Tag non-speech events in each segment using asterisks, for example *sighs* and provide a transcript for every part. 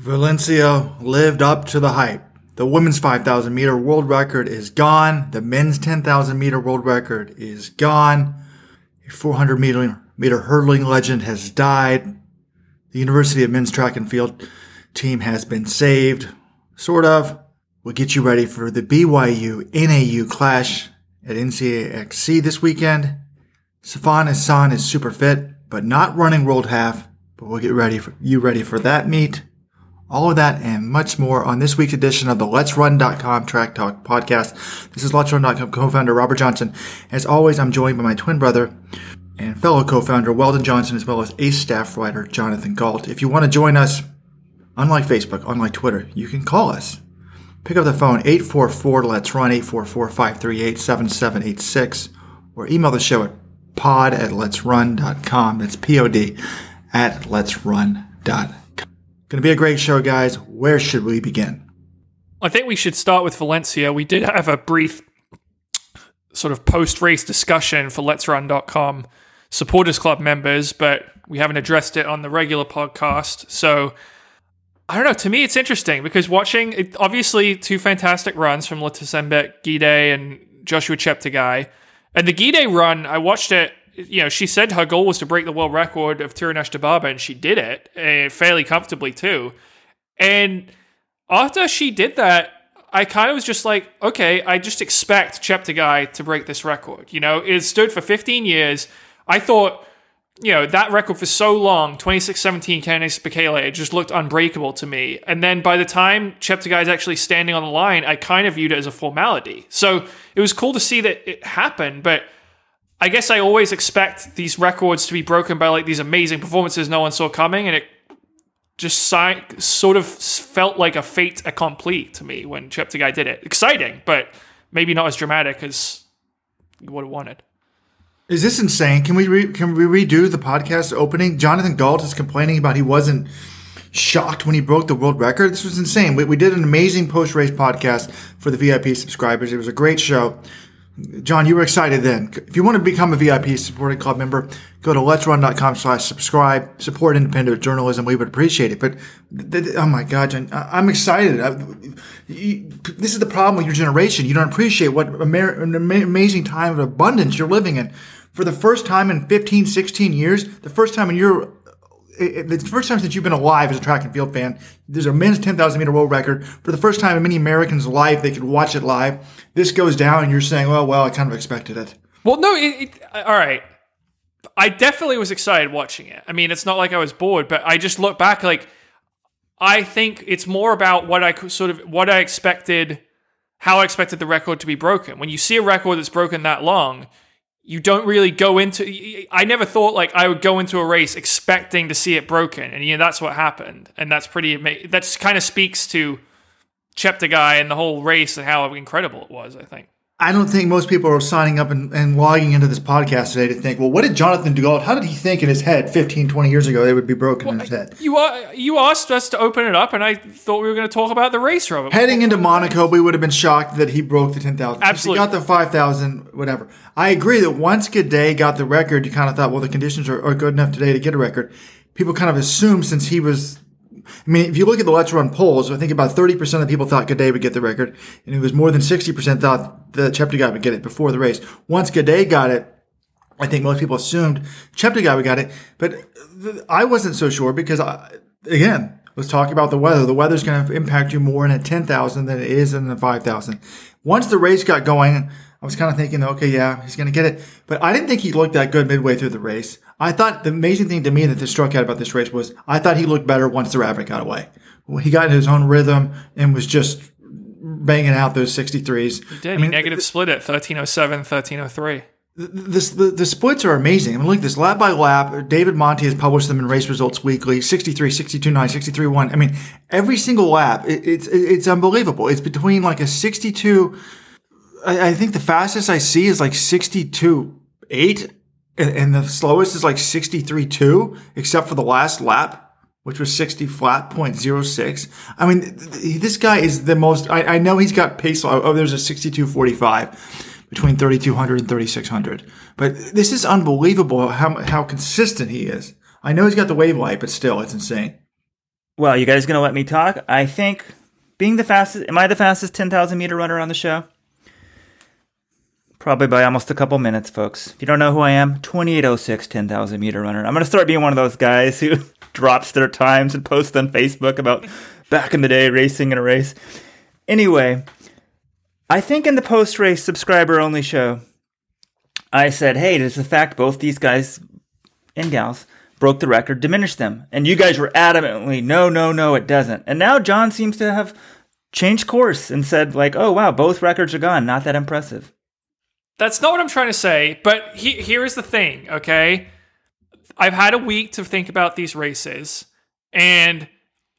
Valencia lived up to the hype. The women's 5,000 meter world record is gone. The men's 10,000 meter world record is gone. A 400 meter, meter hurdling legend has died. The University of Men's Track and Field team has been saved. Sort of. We'll get you ready for the BYU NAU clash at NCAXC this weekend. Sifan Hassan is super fit, but not running world half. But we'll get ready for you ready for that meet. All of that and much more on this week's edition of the Let's Run.com Track Talk podcast. This is Let's Run.com co-founder Robert Johnson. As always, I'm joined by my twin brother and fellow co-founder Weldon Johnson, as well as ace staff writer Jonathan Gault. If you want to join us, unlike Facebook, unlike Twitter, you can call us. Pick up the phone 844 Let's Run 844 538 7786 or email the show at pod at let's let'srun.com. That's P-O-D at let's let'srun.com. Going to be a great show, guys. Where should we begin? I think we should start with Valencia. We did have a brief sort of post race discussion for Let's Run.com supporters club members, but we haven't addressed it on the regular podcast. So I don't know. To me, it's interesting because watching it, obviously two fantastic runs from Letesenbet Gidey and Joshua Cheptegei. And the Gidey run, I watched it you know, she said her goal was to break the world record of Tirunesh Dibaba, and she did it uh, fairly comfortably too. And after she did that, I kind of was just like, okay, I just expect Cheptegei to break this record. You know, it stood for 15 years. I thought, you know, that record for so long, 2617 Kenenisa Bekele, it just looked unbreakable to me. And then by the time Cheptegei is actually standing on the line, I kind of viewed it as a formality. So it was cool to see that it happened, but – I guess I always expect these records to be broken by like these amazing performances no one saw coming, and it just si- sort of felt like a fait accompli to me when Cheptegei did it. Exciting, but maybe not as dramatic as you would have wanted. Is this insane? Can we re- can we redo the podcast opening? Jonathan Gault is complaining about he wasn't shocked when he broke the world record. This was insane. We, we did an amazing post race podcast for the VIP subscribers. It was a great show. John, you were excited then. If you want to become a VIP supporting club member, go to let'srun.com slash subscribe, support independent journalism. We would appreciate it. But th- oh my God, John, I- am excited. I, you, this is the problem with your generation. You don't appreciate what Amer- an amazing time of abundance you're living in. For the first time in 15, 16 years, the first time in your the first time since you've been alive as a track and field fan, there's a men's 10,000 meter world record. For the first time in many Americans' life, they could watch it live. This goes down, and you're saying, well, well, I kind of expected it. Well, no, it, it, all right. I definitely was excited watching it. I mean, it's not like I was bored, but I just look back like I think it's more about what I sort of what I expected, how I expected the record to be broken. When you see a record that's broken that long, you don't really go into I never thought like I would go into a race expecting to see it broken and know that's what happened and that's pretty that's kind of speaks to Cheptegei and the whole race and how incredible it was I think I don't think most people are signing up and, and logging into this podcast today to think, well, what did Jonathan Gault, how did he think in his head 15, 20 years ago they would be broken well, in his head? You, uh, you asked us to open it up, and I thought we were going to talk about the race, Robert. Heading into Monaco, we would have been shocked that he broke the 10,000. Absolutely. He got the 5,000, whatever. I agree that once Gidey got the record, you kind of thought, well, the conditions are, are good enough today to get a record. People kind of assumed since he was I mean, if you look at the Let's Run polls, I think about 30% of people thought Gidey would get the record, and it was more than 60% thought that Cheptegei would get it before the race. Once Gidey got it, I think most people assumed Cheptegei would get it, but I wasn't so sure because, I, again, let's talk about the weather. The weather's going to impact you more in a 10,000 than it is in a 5,000. Once the race got going, I was kind of thinking, okay, yeah, he's going to get it. But I didn't think he looked that good midway through the race. I thought the amazing thing to me that this struck out about this race was I thought he looked better once the rabbit got away. He got in his own rhythm and was just banging out those 63s. He did. I mean, negative split at 1307, 1303. This, the, the splits are amazing. I mean, look, at this lap by lap, David Monti has published them in Race Results Weekly 63, 62, 9, 63, 1. I mean, every single lap, it, it's, it's unbelievable. It's between like a 62, I, I think the fastest I see is like 62, 8 and the slowest is like 63 2, except for the last lap, which was 60 flat point zero six. I mean, this guy is the most, I, I know he's got pace. Oh, oh there's a 62.45 between 3,200 and 3,600. But this is unbelievable how, how consistent he is. I know he's got the wave light, but still, it's insane. Well, you guys gonna let me talk? I think being the fastest, am I the fastest 10,000 meter runner on the show? Probably by almost a couple minutes, folks. If you don't know who I am, 2806 10,000 meter runner. I'm gonna start being one of those guys who *laughs* drops their times and posts on Facebook about back in the day racing in a race. Anyway, I think in the post race subscriber only show, I said, hey, does the fact both these guys and gals broke the record diminish them? And you guys were adamantly, no, no, no, it doesn't. And now John seems to have changed course and said, like, oh, wow, both records are gone. Not that impressive. That's not what I'm trying to say, but he, here is the thing, okay? I've had a week to think about these races, and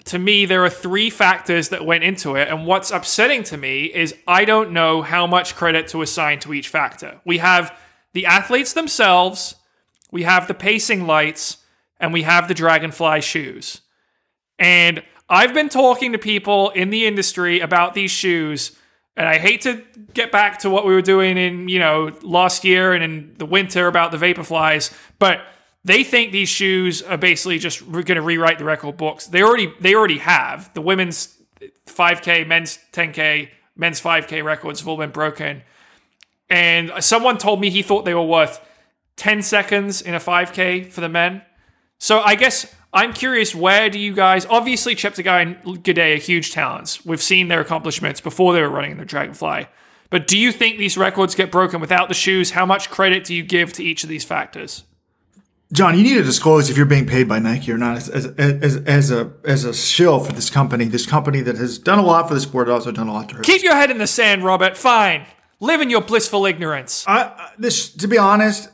to me, there are three factors that went into it. And what's upsetting to me is I don't know how much credit to assign to each factor. We have the athletes themselves, we have the pacing lights, and we have the Dragonfly shoes. And I've been talking to people in the industry about these shoes, and I hate to get back to what we were doing in, you know, last year and in the winter about the Vaporflies, but they think these shoes are basically just going to rewrite the record books. They already they already have the women's 5K, men's 10K, men's 5K records have all been broken. And someone told me he thought they were worth 10 seconds in a 5K for the men. So I guess I'm curious, where do you guys? Obviously, Cheptegei and Gidey are huge talents. We've seen their accomplishments before they were running the Dragonfly. But do you think these records get broken without the shoes? How much credit do you give to each of these factors? John, you need to disclose if you're being paid by Nike or not as, as, as, as a as a shill for this company. This company that has done a lot for the sport, also done a lot to hurt. Keep your head in the sand, Robert. Fine. Live in your blissful ignorance. I, I, this, to be honest,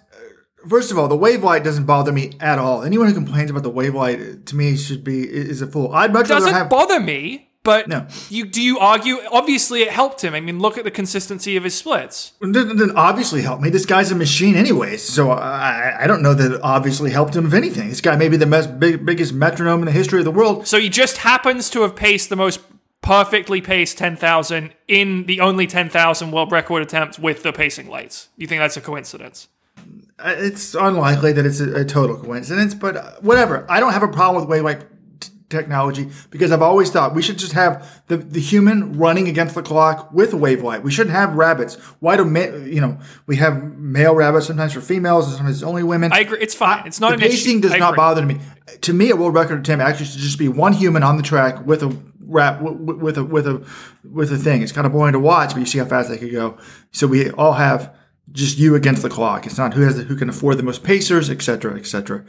first of all, the wave light doesn't bother me at all. Anyone who complains about the wave light to me should be is a fool. I'd much Doesn't rather have. bother me, but No. you do you argue? Obviously, it helped him. I mean, look at the consistency of his splits. It didn't obviously help me. This guy's a machine, anyways. So I, I don't know that it obviously helped him. If anything, this guy may be the best, big, biggest metronome in the history of the world. So he just happens to have paced the most perfectly paced 10,000 in the only 10,000 world record attempt with the pacing lights. You think that's a coincidence? It's unlikely that it's a, a total coincidence, but whatever. I don't have a problem with wave light t- technology because I've always thought we should just have the, the human running against the clock with a wave light. We shouldn't have rabbits. Why do ma- you know we have male rabbits sometimes for females and sometimes it's only women? I agree. It's fine. It's not the pacing does not bother me. To me, a world record attempt actually should just be one human on the track with a rap with, with a with a with a thing. It's kind of boring to watch, but you see how fast they could go. So we all have just you against the clock. It's not who has the, who can afford the most pacers, etc., cetera, et cetera.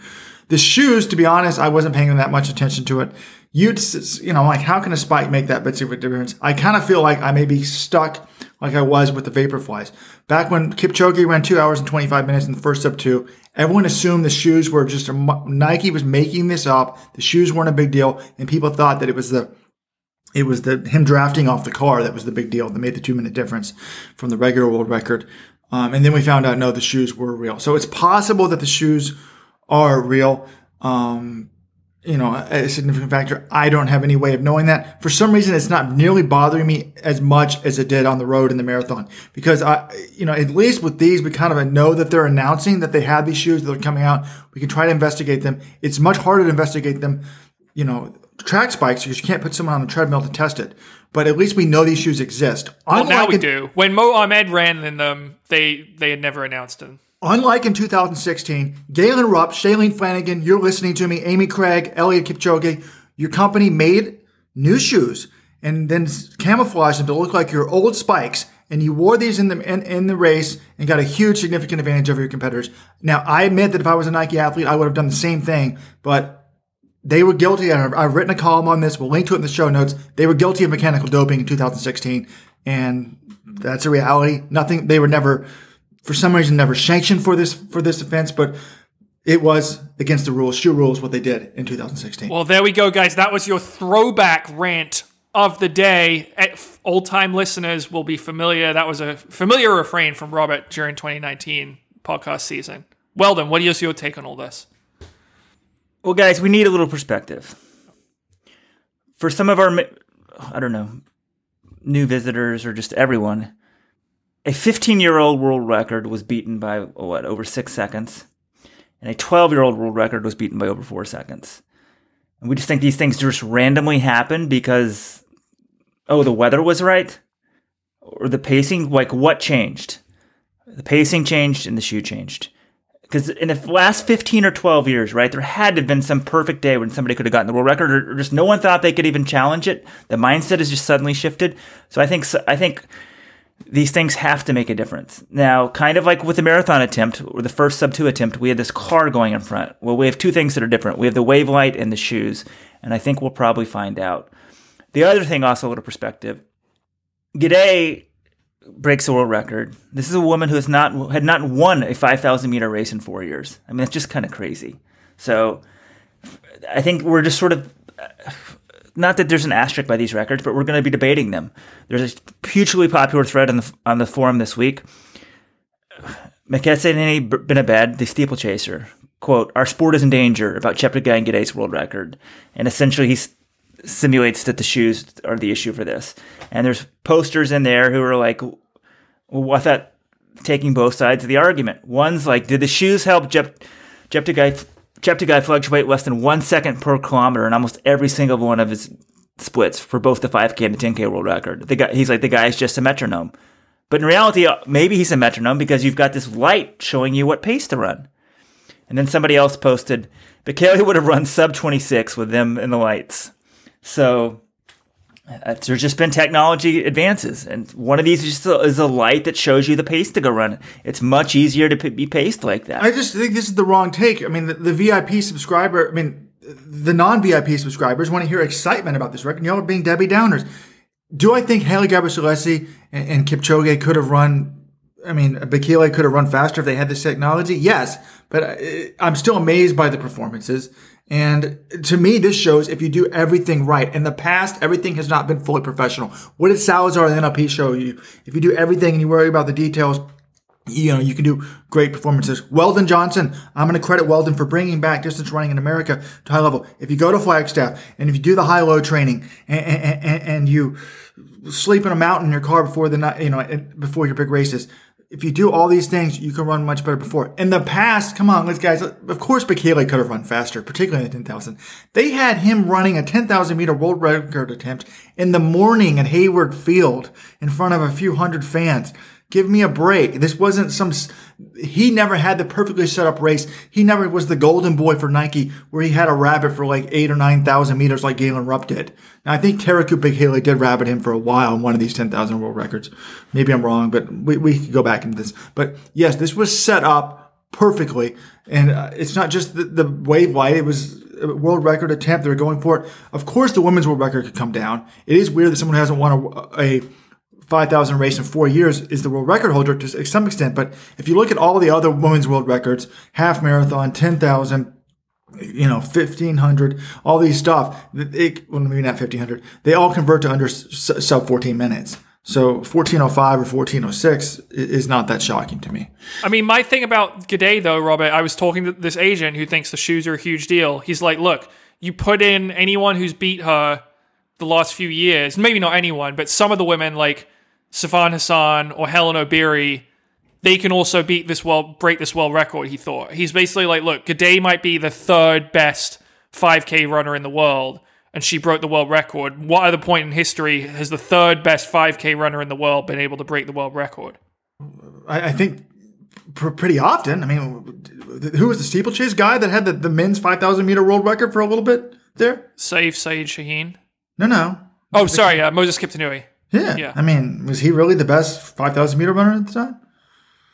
The shoes, to be honest, I wasn't paying that much attention to it. You you know, like how can a spike make that bit of a difference? I kind of feel like I may be stuck like I was with the Vaporflies. Back when Kipchoge ran two hours and 25 minutes in the first sub two, everyone assumed the shoes were just a, Nike was making this up. The shoes weren't a big deal, and people thought that it was the it was the him drafting off the car that was the big deal that made the two minute difference from the regular world record. Um, and then we found out no, the shoes were real. So it's possible that the shoes are real. Um, you know, a significant factor. I don't have any way of knowing that. For some reason, it's not nearly bothering me as much as it did on the road in the marathon because I, you know, at least with these, we kind of know that they're announcing that they have these shoes that are coming out. We can try to investigate them. It's much harder to investigate them, you know, track spikes because you can't put someone on a treadmill to test it. But at least we know these shoes exist. Well, now we in- do. When Mo Ahmed ran in them, they they had never announced them. Unlike in 2016, Galen Rupp, Shalane Flanagan, you're listening to me, Amy Cragg, Eliud Kipchoge, your company made new shoes and then camouflaged them to look like your old spikes. And you wore these in the in, in the race and got a huge significant advantage over your competitors. Now, I admit that if I was a Nike athlete, I would have done the same thing, but they were guilty. I've, I've written a column on this. We'll link to it in the show notes. They were guilty of mechanical doping in 2016, and that's a reality. Nothing. They were never, for some reason, never sanctioned for this for this offense, but it was against the rules, shoe rules, what they did in 2016. Well, there we go, guys. That was your throwback rant of the day. Eh, Old time listeners will be familiar. That was a familiar refrain from Robert during 2019 podcast season. Well, Weldon, what is your take on all this? Well, guys, we need a little perspective. For some of our, I don't know, new visitors or just everyone, a 15 year old world record was beaten by, oh, what, over six seconds? And a 12 year old world record was beaten by over four seconds. And we just think these things just randomly happen because, oh, the weather was right? Or the pacing? Like, what changed? The pacing changed and the shoe changed. Because in the last 15 or 12 years, right, there had to have been some perfect day when somebody could have gotten the world record, or just no one thought they could even challenge it. The mindset has just suddenly shifted. So I think, I think these things have to make a difference. Now, kind of like with the marathon attempt or the first sub two attempt, we had this car going in front. Well, we have two things that are different. We have the wave light and the shoes, and I think we'll probably find out. The other thing, also a little perspective. Gidey breaks a world record. This is a woman who has not had not won a 5,000 meter race in four years. I mean, that's just kind of crazy. So, I think we're just sort of uh, not that there's an asterisk by these records, but we're going to be debating them. There's a hugely popular thread on the on the forum this week. Mekhissi Benabbad, the steeplechaser, quote, Our sport is in danger about Cheptegei and world record. And essentially, he simulates that the shoes are the issue for this. And there's posters in there who are like, well, I thought taking both sides of the argument. One's like, did the shoes help Jep- Cheptegei fluctuate less than one second per kilometer in almost every single one of his splits for both the 5K and the 10K world record. The guy, he's like, the guy's just a metronome. But in reality, uh, maybe he's a metronome because you've got this light showing you what pace to run. And then somebody else posted, Bekele would have run sub 26 with them in the lights. So uh, there's just been technology advances, and one of these is a, is a light that shows you the pace to go run. It's much easier to p- be paced like that. I just think this is the wrong take. I mean, the, the VIP subscriber, I mean, the non VIP subscribers want to hear excitement about this record. Y'all are being Debbie Downers. Do I think Haile Gebrselassie and, and Kipchoge could have run? I mean, Bekele could have run faster if they had this technology. Yes, but I, I'm still amazed by the performances. And to me, this shows if you do everything right. In the past, everything has not been fully professional. What did Salazar and the NLP show you? If you do everything and you worry about the details, you know, you can do great performances. Weldon Johnson, I'm going to credit Weldon for bringing back distance running in America to high level. If you go to Flagstaff and if you do the high low training and, and, and you sleep in a mountain in your car before the night, you know, before your big races, if you do all these things, you can run much better before. In the past, come on, let's guys. Of course, Bekele could have run faster, particularly in the 10,000. They had him running a 10,000 meter world record attempt in the morning at Hayward Field in front of a few hundred fans. Give me a break. This wasn't some, he never had the perfectly set up race. He never was the golden boy for Nike where he had a rabbit for like eight or 9,000 meters like Galen Rupp did. Now, I think Tariku Bekele did rabbit him for a while in one of these 10,000 world records. Maybe I'm wrong, but we, we could go back into this. But yes, this was set up perfectly. And uh, it's not just the, the wave light. It was a world record attempt. They were going for it. Of course, the women's world record could come down. It is weird that someone hasn't won a, a 5,000 race in four years is the world record holder to some extent. But if you look at all the other women's world records, half marathon, 10,000, you know, 1500, all these stuff, it, well, maybe not 1500, they all convert to under sub 14 minutes. So 1405 or 1406 is not that shocking to me. I mean, my thing about Gidey, though, Robert, I was talking to this agent who thinks the shoes are a huge deal. He's like, look, you put in anyone who's beat her the last few years, maybe not anyone, but some of the women like Sifan Hassan or Helen Obiri, they can also beat this world, break this world record. He thought he's basically like, look, Gidey might be the third best 5K runner in the world, and she broke the world record. What other point in history has the third best 5K runner in the world been able to break the world record? I, I think pr- pretty often. I mean, who was the steeplechase guy that had the, the men's 5,000 meter world record for a little bit there? Saif Saeed Shaheen. No, no. Oh, sorry, uh, Moses Kiptanui. Yeah. yeah. I mean, was he really the best 5,000 meter runner at the time?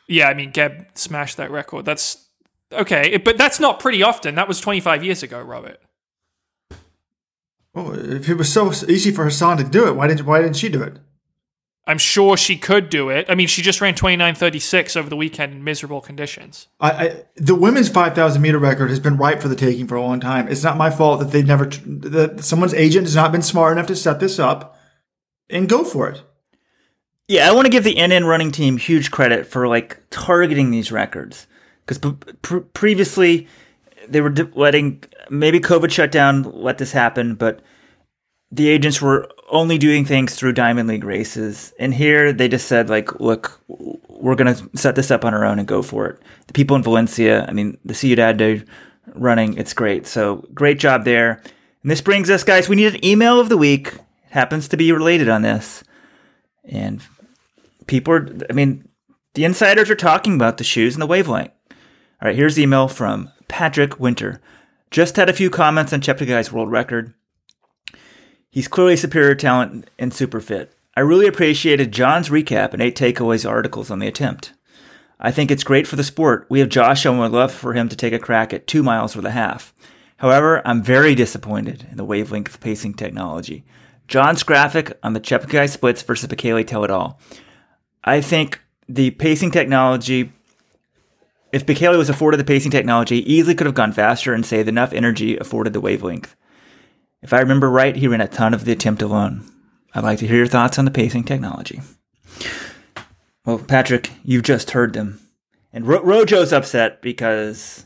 Yeah, I mean, Geb smashed that record. That's okay, but that's not pretty often. That was 25 years ago, Robert. Well, if it was so easy for Hassan to do it, why didn't why didn't she do it? I'm sure she could do it. I mean, she just ran 29:36 over the weekend in miserable conditions. I, I, the women's 5,000 meter record has been ripe for the taking for a long time. It's not my fault that they've never that someone's agent has not been smart enough to set this up and go for it. Yeah, I want to give the NN running team huge credit for like targeting these records because p- previously they were letting maybe COVID shut down let this happen, but the agents were only doing things through Diamond League races, and here they just said like, look, we're gonna set this up on our own and go for it. The people in Valencia, I mean, the Ciudad de running, it's great. So great job there. And this brings us, guys, we need an email of the week. Happens to be related on this. And people are, I mean, the insiders are talking about the shoes and the wavelength. All right, here's the email from Patrick Winter. Just had a few comments on Cheptegei's world record. He's clearly superior talent and super fit. I really appreciated John's recap and eight takeaways articles on the attempt. I think it's great for the sport. We have Josh and would love for him to take a crack at two miles for the half. However, I'm very disappointed in the wavelength pacing technology. John's graphic on the Cheptegei splits versus Bekele tell it all. I think the pacing technology, if Bekele was afforded the pacing technology, easily could have gone faster and saved enough energy afforded the wavelength. If I remember right, he ran a ton of the attempt alone. I'd like to hear your thoughts on the pacing technology. Well, Patrick, you've just heard them. And Ro- Rojo's upset because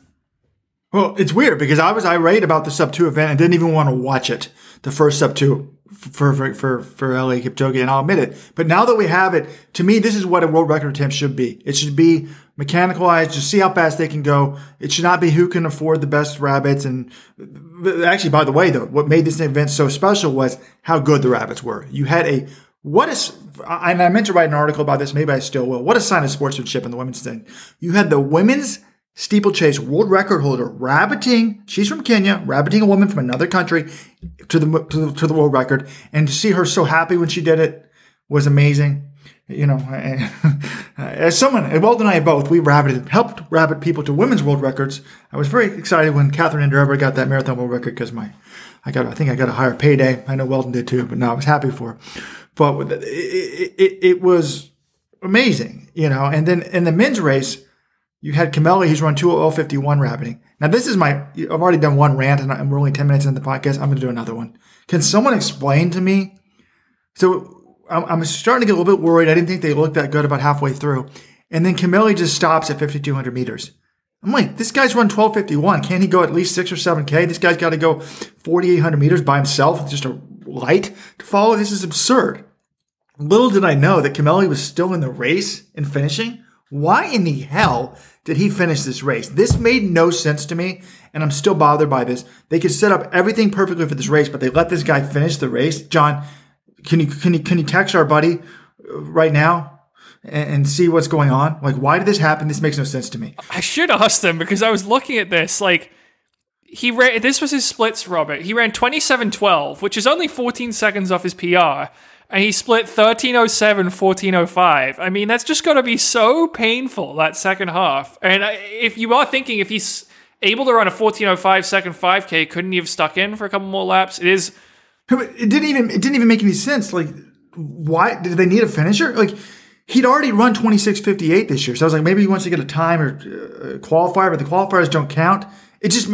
Well, it's weird because I was irate about the sub two event and didn't even want to watch it, the first sub two for for for for Eliud Kipchoge, and I'll admit it. But now that we have it, to me, this is what a world record attempt should be. It should be mechanicalized, just see how fast they can go. It should not be who can afford the best rabbits. And actually, by the way, though, what made this event so special was how good the rabbits were. You had a what is and I meant to write an article about this, maybe I still will. What a sign of sportsmanship in the women's thing. You had the women's steeplechase world record holder rabbiting. She's from Kenya, rabbiting a woman from another country to the, to the to the world record, and to see her so happy when she did it was amazing. You know, *laughs* as someone, Weldon and I both, we rabbited, helped rabbit people to women's world records. I was very excited when Catherine Ndereba got that marathon world record because my, I got, I think I got a higher payday. I know Weldon did too, but no, I was happy for her. But it, it, it was amazing, you know. And then in the men's race, you had Kimeli, he's run 2:51 rabbiting. Now, this is my, I've already done one rant and we're only 10 minutes into the podcast. I'm going to do another one. Can someone explain to me? So I'm, starting to get a little bit worried. I didn't think they looked that good about halfway through. And then Kimeli just stops at 5,200 meters. I'm like, this guy's run 1251. Can't he go at least six or seven K? This guy's got to go 4,800 meters by himself with just a light to follow. This is absurd. Little did I know that Kimeli was still in the race and finishing. Why in the hell did he finish this race? This made no sense to me, and I'm still bothered by this. They could set up everything perfectly for this race, but they let this guy finish the race. John, can you can you can you text our buddy uh, right now and, and see what's going on? Like, why did this happen? This makes no sense to me. I should ask them because I was looking at this like he ran this was his splits robert he ran 27.12 which is only 14 seconds off his pr and he split 1307 1405 i mean that's just got to be so painful that second half. And if you are thinking if he's able to run a 1405 second 5k couldn't he have stuck in for a couple more laps? It is it didn't even it didn't even make any sense. Like why did they need a finisher? Like he'd already run 2658 this year. So i was like maybe he wants to get a time or a qualifier but the qualifiers don't count. It just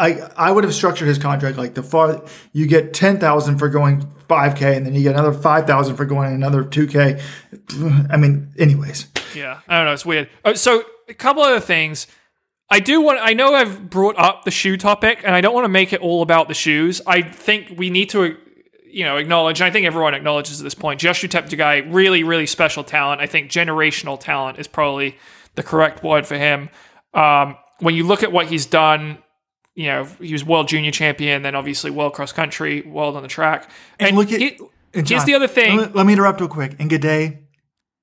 I I would have structured his contract like the far you get ten thousand for going five k, and then you get another five thousand for going another two k. I mean, anyways. Yeah, I don't know. It's weird. Oh, so a couple other things. I do want. I know I've brought up the shoe topic, and I don't want to make it all about the shoes. I think we need to, you know, acknowledge. And I think everyone acknowledges at this point. Joshua Cheptegei, really, really special talent. I think generational talent is probably the correct word for him. Um, when you look at what he's done, you know, he was world junior champion, then obviously world cross country, world on the track. And, And look at- he- And here's the other thing: Let, let me interrupt real quick. And Gidey.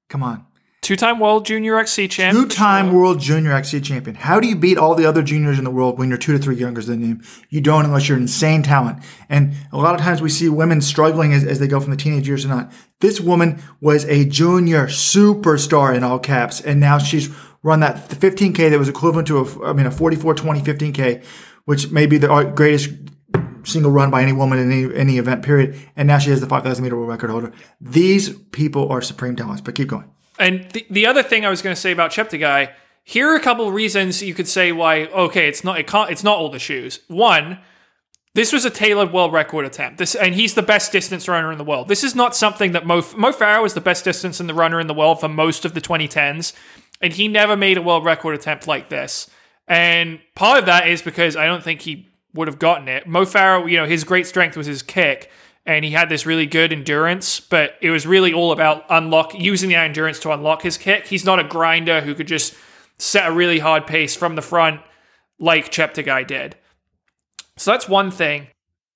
Come on. two-time world junior XC champ, for Two-time world junior XC champion. How do you beat all the other juniors in the world when you're two to three younger than him? You don't unless you're insane talent. And a lot of times we see women struggling as, as they go from the teenage years to not. This woman was a junior superstar in all caps, and now she's run that 15k that was equivalent to a, I mean, a 44 20 15k, which may be the greatest single run by any woman in any, any event period. And now she has the 5,000 meter world record holder. These people are supreme talents. But keep going. And the, the other thing I was going to say about Cheptegei, here are a couple reasons you could say why. Okay, it's not it can't, it's not all the shoes. One, this was a tailored world record attempt. This and he's the best distance runner in the world. This is not something that Mo Mo Farah was the best distance in the runner in the world for most of the 2010s, and he never made a world record attempt like this. And part of that is because I don't think he would have gotten it. Mo Farah, you know, his great strength was his kick, and he had this really good endurance, but it was really all about unlock using the endurance to unlock his kick. He's not a grinder who could just set a really hard pace from the front like Cheptegei did. So that's one thing.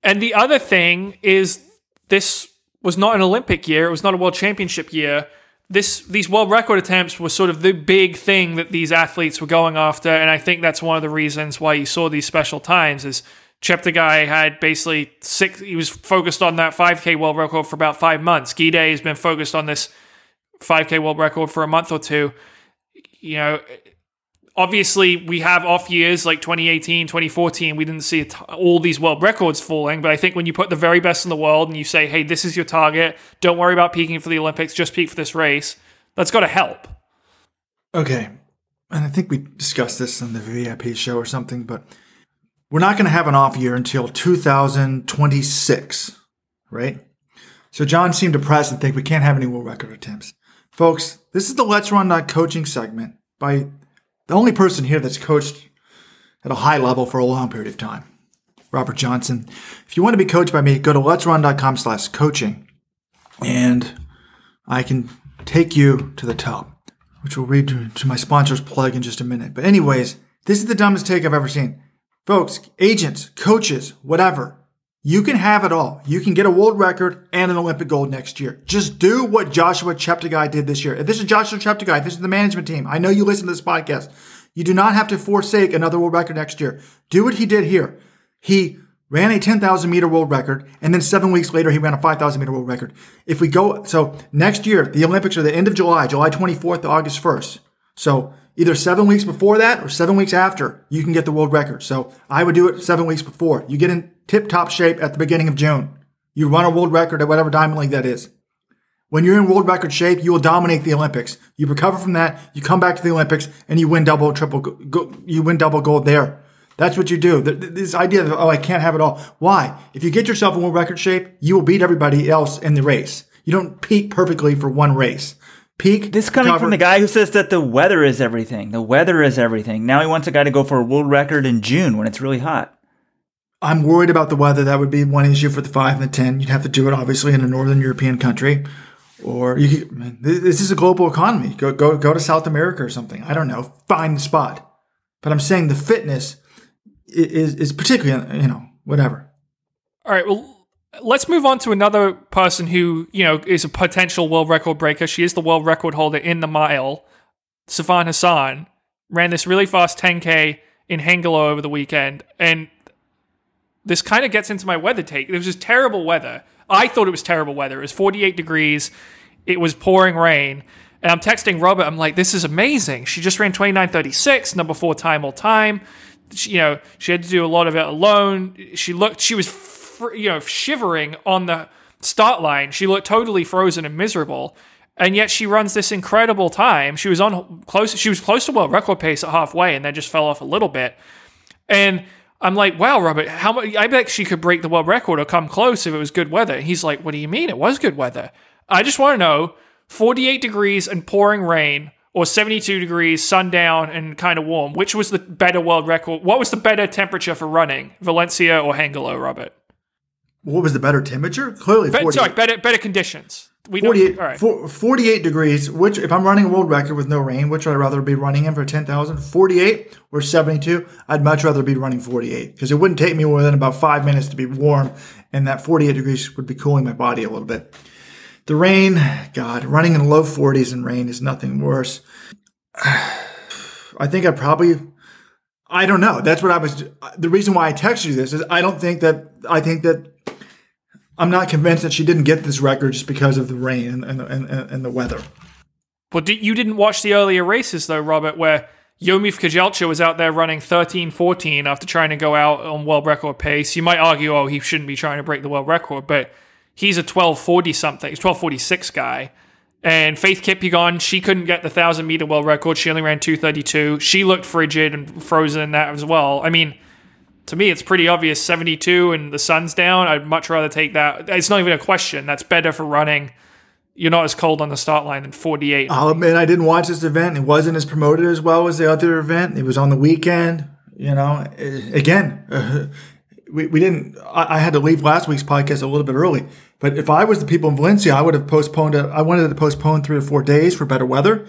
And the other thing is this was not an Olympic year, it was not a world championship year. This these world record attempts were sort of the big thing that these athletes were going after, and I think that's one of the reasons why you saw these special times is Cheptegei had basically six. He was focused on that 5K world record for about five months. Gidey has been focused on this 5K world record for a month or two. You know, obviously we have off years like 2018 2014 we didn't see all these world records falling but i think when you put the very best in the world and you say hey this is your target. Don't worry about peaking for the olympics just peak for this race that's got to help. Okay. And i think we discussed this on the vip show or something but we're not going to have an off year until 2026 right? So john seemed depressed and think we can't have any world record attempts. Folks this is the let's run Not coaching segment by the only person here that's coached at a high level for a long period of time. Robert Johnson. If you want to be coached by me, go to let'srun.com slash coaching and I can take you to the top, which we'll read to, to my sponsor's plug in just a minute. But anyways, this is the dumbest take I've ever seen. Folks, agents, coaches, whatever, you can have it all. You can get a world record and an Olympic gold next year. Just do what Joshua Cheptegei did this year. If this is Joshua Cheptegei, if this is the management team, I know you listen to this podcast. You do not have to forsake another world record next year. Do what he did here. He ran a 10,000 meter world record, and then seven weeks later, he ran a 5,000 meter world record. If we go, so next year, the Olympics are the end of July, July 24th to August 1st. So either seven weeks before that or seven weeks after, you can get the world record. So I would do it seven weeks before. You get in tip top shape at the beginning of June. You run a world record at whatever diamond league that is. When you're in world record shape, you will dominate the Olympics. You recover from that, you come back to the Olympics, and you win double, triple, go, you win double gold there. That's what you do. This idea of, oh, I can't have it all. Why? If you get yourself in world record shape, you will beat everybody else in the race. You don't peak perfectly for one race peak. This coming cover. from the guy who says that the weather is everything. The weather is everything. Now he wants a guy to go for a world record in June when it's really hot. I'm worried about the weather. That would be one issue for the five and the ten. You'd have to do it obviously in a northern European country, or you. this is a global economy. Go go go to South America or something. I don't know. Find the spot. But I'm saying the fitness is is particularly you know whatever. All right. Well, let's move on to another person who, you know, is a potential world record breaker. She is the world record holder in the mile. Sifan Hassan ran this really fast 10K in Hengelo over the weekend. And this kind of gets into my weather take. It was just terrible weather. I thought it was terrible weather. It was 48 degrees. It was pouring rain. And I'm texting Robert. I'm like, this is amazing. She just ran 29.36, number four time all time. She, you know, she had to do a lot of it alone. She looked, she was fr- you know shivering on the start line. She looked totally frozen and miserable, and yet she runs this incredible time. She was on close. She was close to world record pace at halfway, and then just fell off a little bit. And I'm like, wow, Robert, how much? I bet she could break the world record or come close if it was good weather. he's like, what do you mean? It was good weather. I just want to know 48 degrees and pouring rain or 72 degrees, sundown, and kind of warm. Which was the better world record? What was the better temperature for running, Valencia or Hengelo, Robert? What was the better temperature? Clearly, 48. sorry, better better conditions. We 48, all right. 48 degrees, which if I'm running a world record with no rain, which I'd rather be running in for 10,000? 48 or 72? I'd much rather be running 48 because it wouldn't take me more than about five minutes to be warm, and that 48 degrees would be cooling my body a little bit. The rain, God, running in low 40s in rain is nothing worse. *sighs* I think I probably I don't know. That's what I was. The reason why I texted you this is I don't think that I think that I'm not convinced that she didn't get this record just because of the rain and, and, and, and the weather. But you didn't watch the earlier races, though, Robert, where Yomif Kejelcha was out there running 13 14 after trying to go out on world record pace. You might argue, oh, he shouldn't be trying to break the world record, but he's a 1240 something, he's 1246 guy. And Faith Kipyegon, she couldn't get the 1,000 meter world record. She only ran 232. She looked frigid and frozen in that as well. I mean, to me, it's pretty obvious 72 and the sun's down. I'd much rather take that. It's not even a question. That's better for running. You're not as cold on the start line than 48. I'll admit I didn't watch this event. It wasn't as promoted as well as the other event. It was on the weekend. You know, again, *laughs* we, we didn't, I, I, had to leave last week's podcast a little bit early. But if I was the people in Valencia, I would have postponed it. I wanted to postpone three or four days for better weather.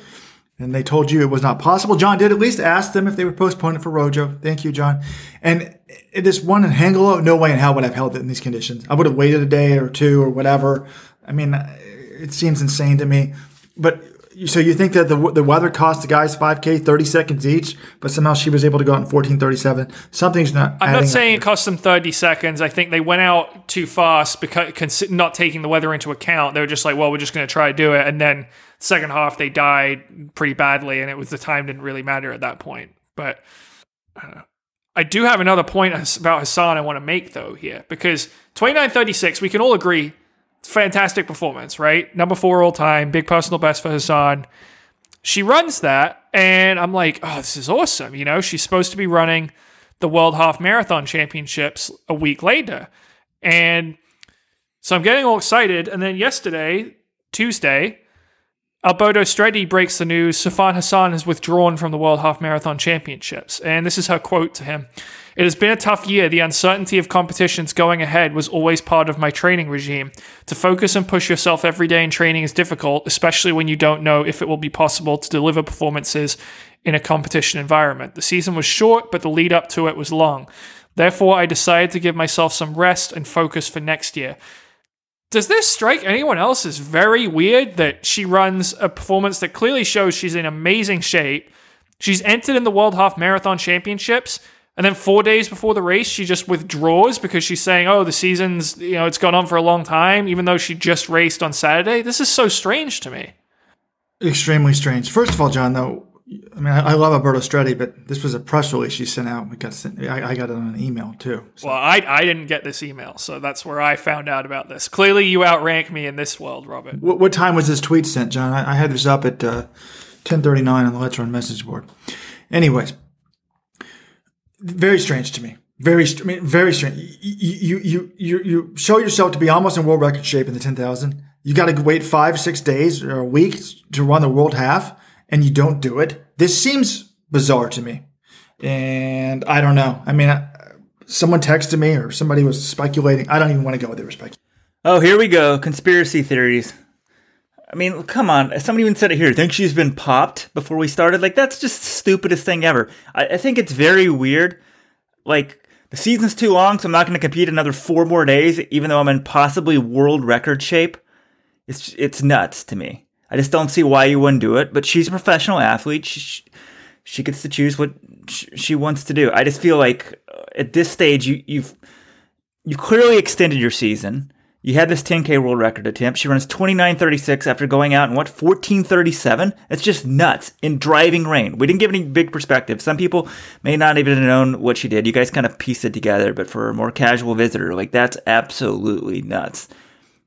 and they told you it was not possible. John did at least ask them if they would postpone it for Rojo. Thank you, John. And this one in Hengelo, no way in hell would I have held it in these conditions. I would have waited a day or two or whatever. I mean, it seems insane to me. But so you think that the the weather cost the guys 5k 30 seconds each but somehow she was able to go out in 1437 something's not I'm not saying it cost them 30 seconds. I think they went out too fast because not taking the weather into account. They were just like, well, we're just going to try to do it. And then second half, they died pretty badly, and it was the time didn't really matter at that point. But uh, I do have another point about Hassan I want to make though here because 29:36, we can all agree, fantastic performance, right? Number four all time, big personal best for Hassan. She runs that, and I'm like, oh, this is awesome. You know, she's supposed to be running the World Half Marathon Championships a week later. And so I'm getting all excited. And then yesterday, Tuesday, Alberto Stretti breaks the news Sifan Hassan has withdrawn from the World Half Marathon Championships. And this is her quote to him It has been a tough year. The uncertainty of competitions going ahead was always part of my training regime. To focus and push yourself every day in training is difficult, especially when you don't know if it will be possible to deliver performances in a competition environment. The season was short, but the lead up to it was long. Therefore, I decided to give myself some rest and focus for next year. Does this strike anyone else as very weird that she runs a performance that clearly shows she's in amazing shape? She's entered in the World Half Marathon Championships, and then four days before the race, she just withdraws because she's saying, "Oh, the season's you know it's gone on for a long time," even though she just raced on Saturday. This is so strange to me. extremely strange first of all john though i mean i, I love alberto Stretti, but this was a press release she sent out we got sent, I, I got it on an email too so. Well, I I didn't get this email, so that's where I found out about this. Clearly, you outrank me in this world, Robert. What, what time was this tweet sent, John? I, I had this up at uh, 10:39 on the Let's message board. Anyways, very strange to me. Very, I mean, very strange. You, you, you, you, show yourself to be almost in world record shape in the 10,000. You got to wait five, six days or a week to run the world half, and you don't do it. This seems bizarre to me, and I don't know. I mean, I, someone texted me or somebody was speculating. I don't even want to go with their speculating. Oh, here we go. Conspiracy theories. I mean, come on. Somebody even said it here. Think she's been popped before we started? Like, that's just the stupidest thing ever. I, I think it's very weird. Like, the season's too long, so I'm not going to compete another four more days, even though I'm in possibly world record shape. It's it's nuts to me. I just don't see why you wouldn't do it. But she's a professional athlete. She, she gets to choose what she wants to do. I just feel like uh, at this stage, you, you've you clearly extended your season. You had this 10K world record attempt. She runs 29.36 after going out in what, 14.37? It's just nuts in driving rain. We didn't give any big perspective. Some people may not even have known what she did. You guys kind of pieced it together, but for a more casual visitor, like that's absolutely nuts.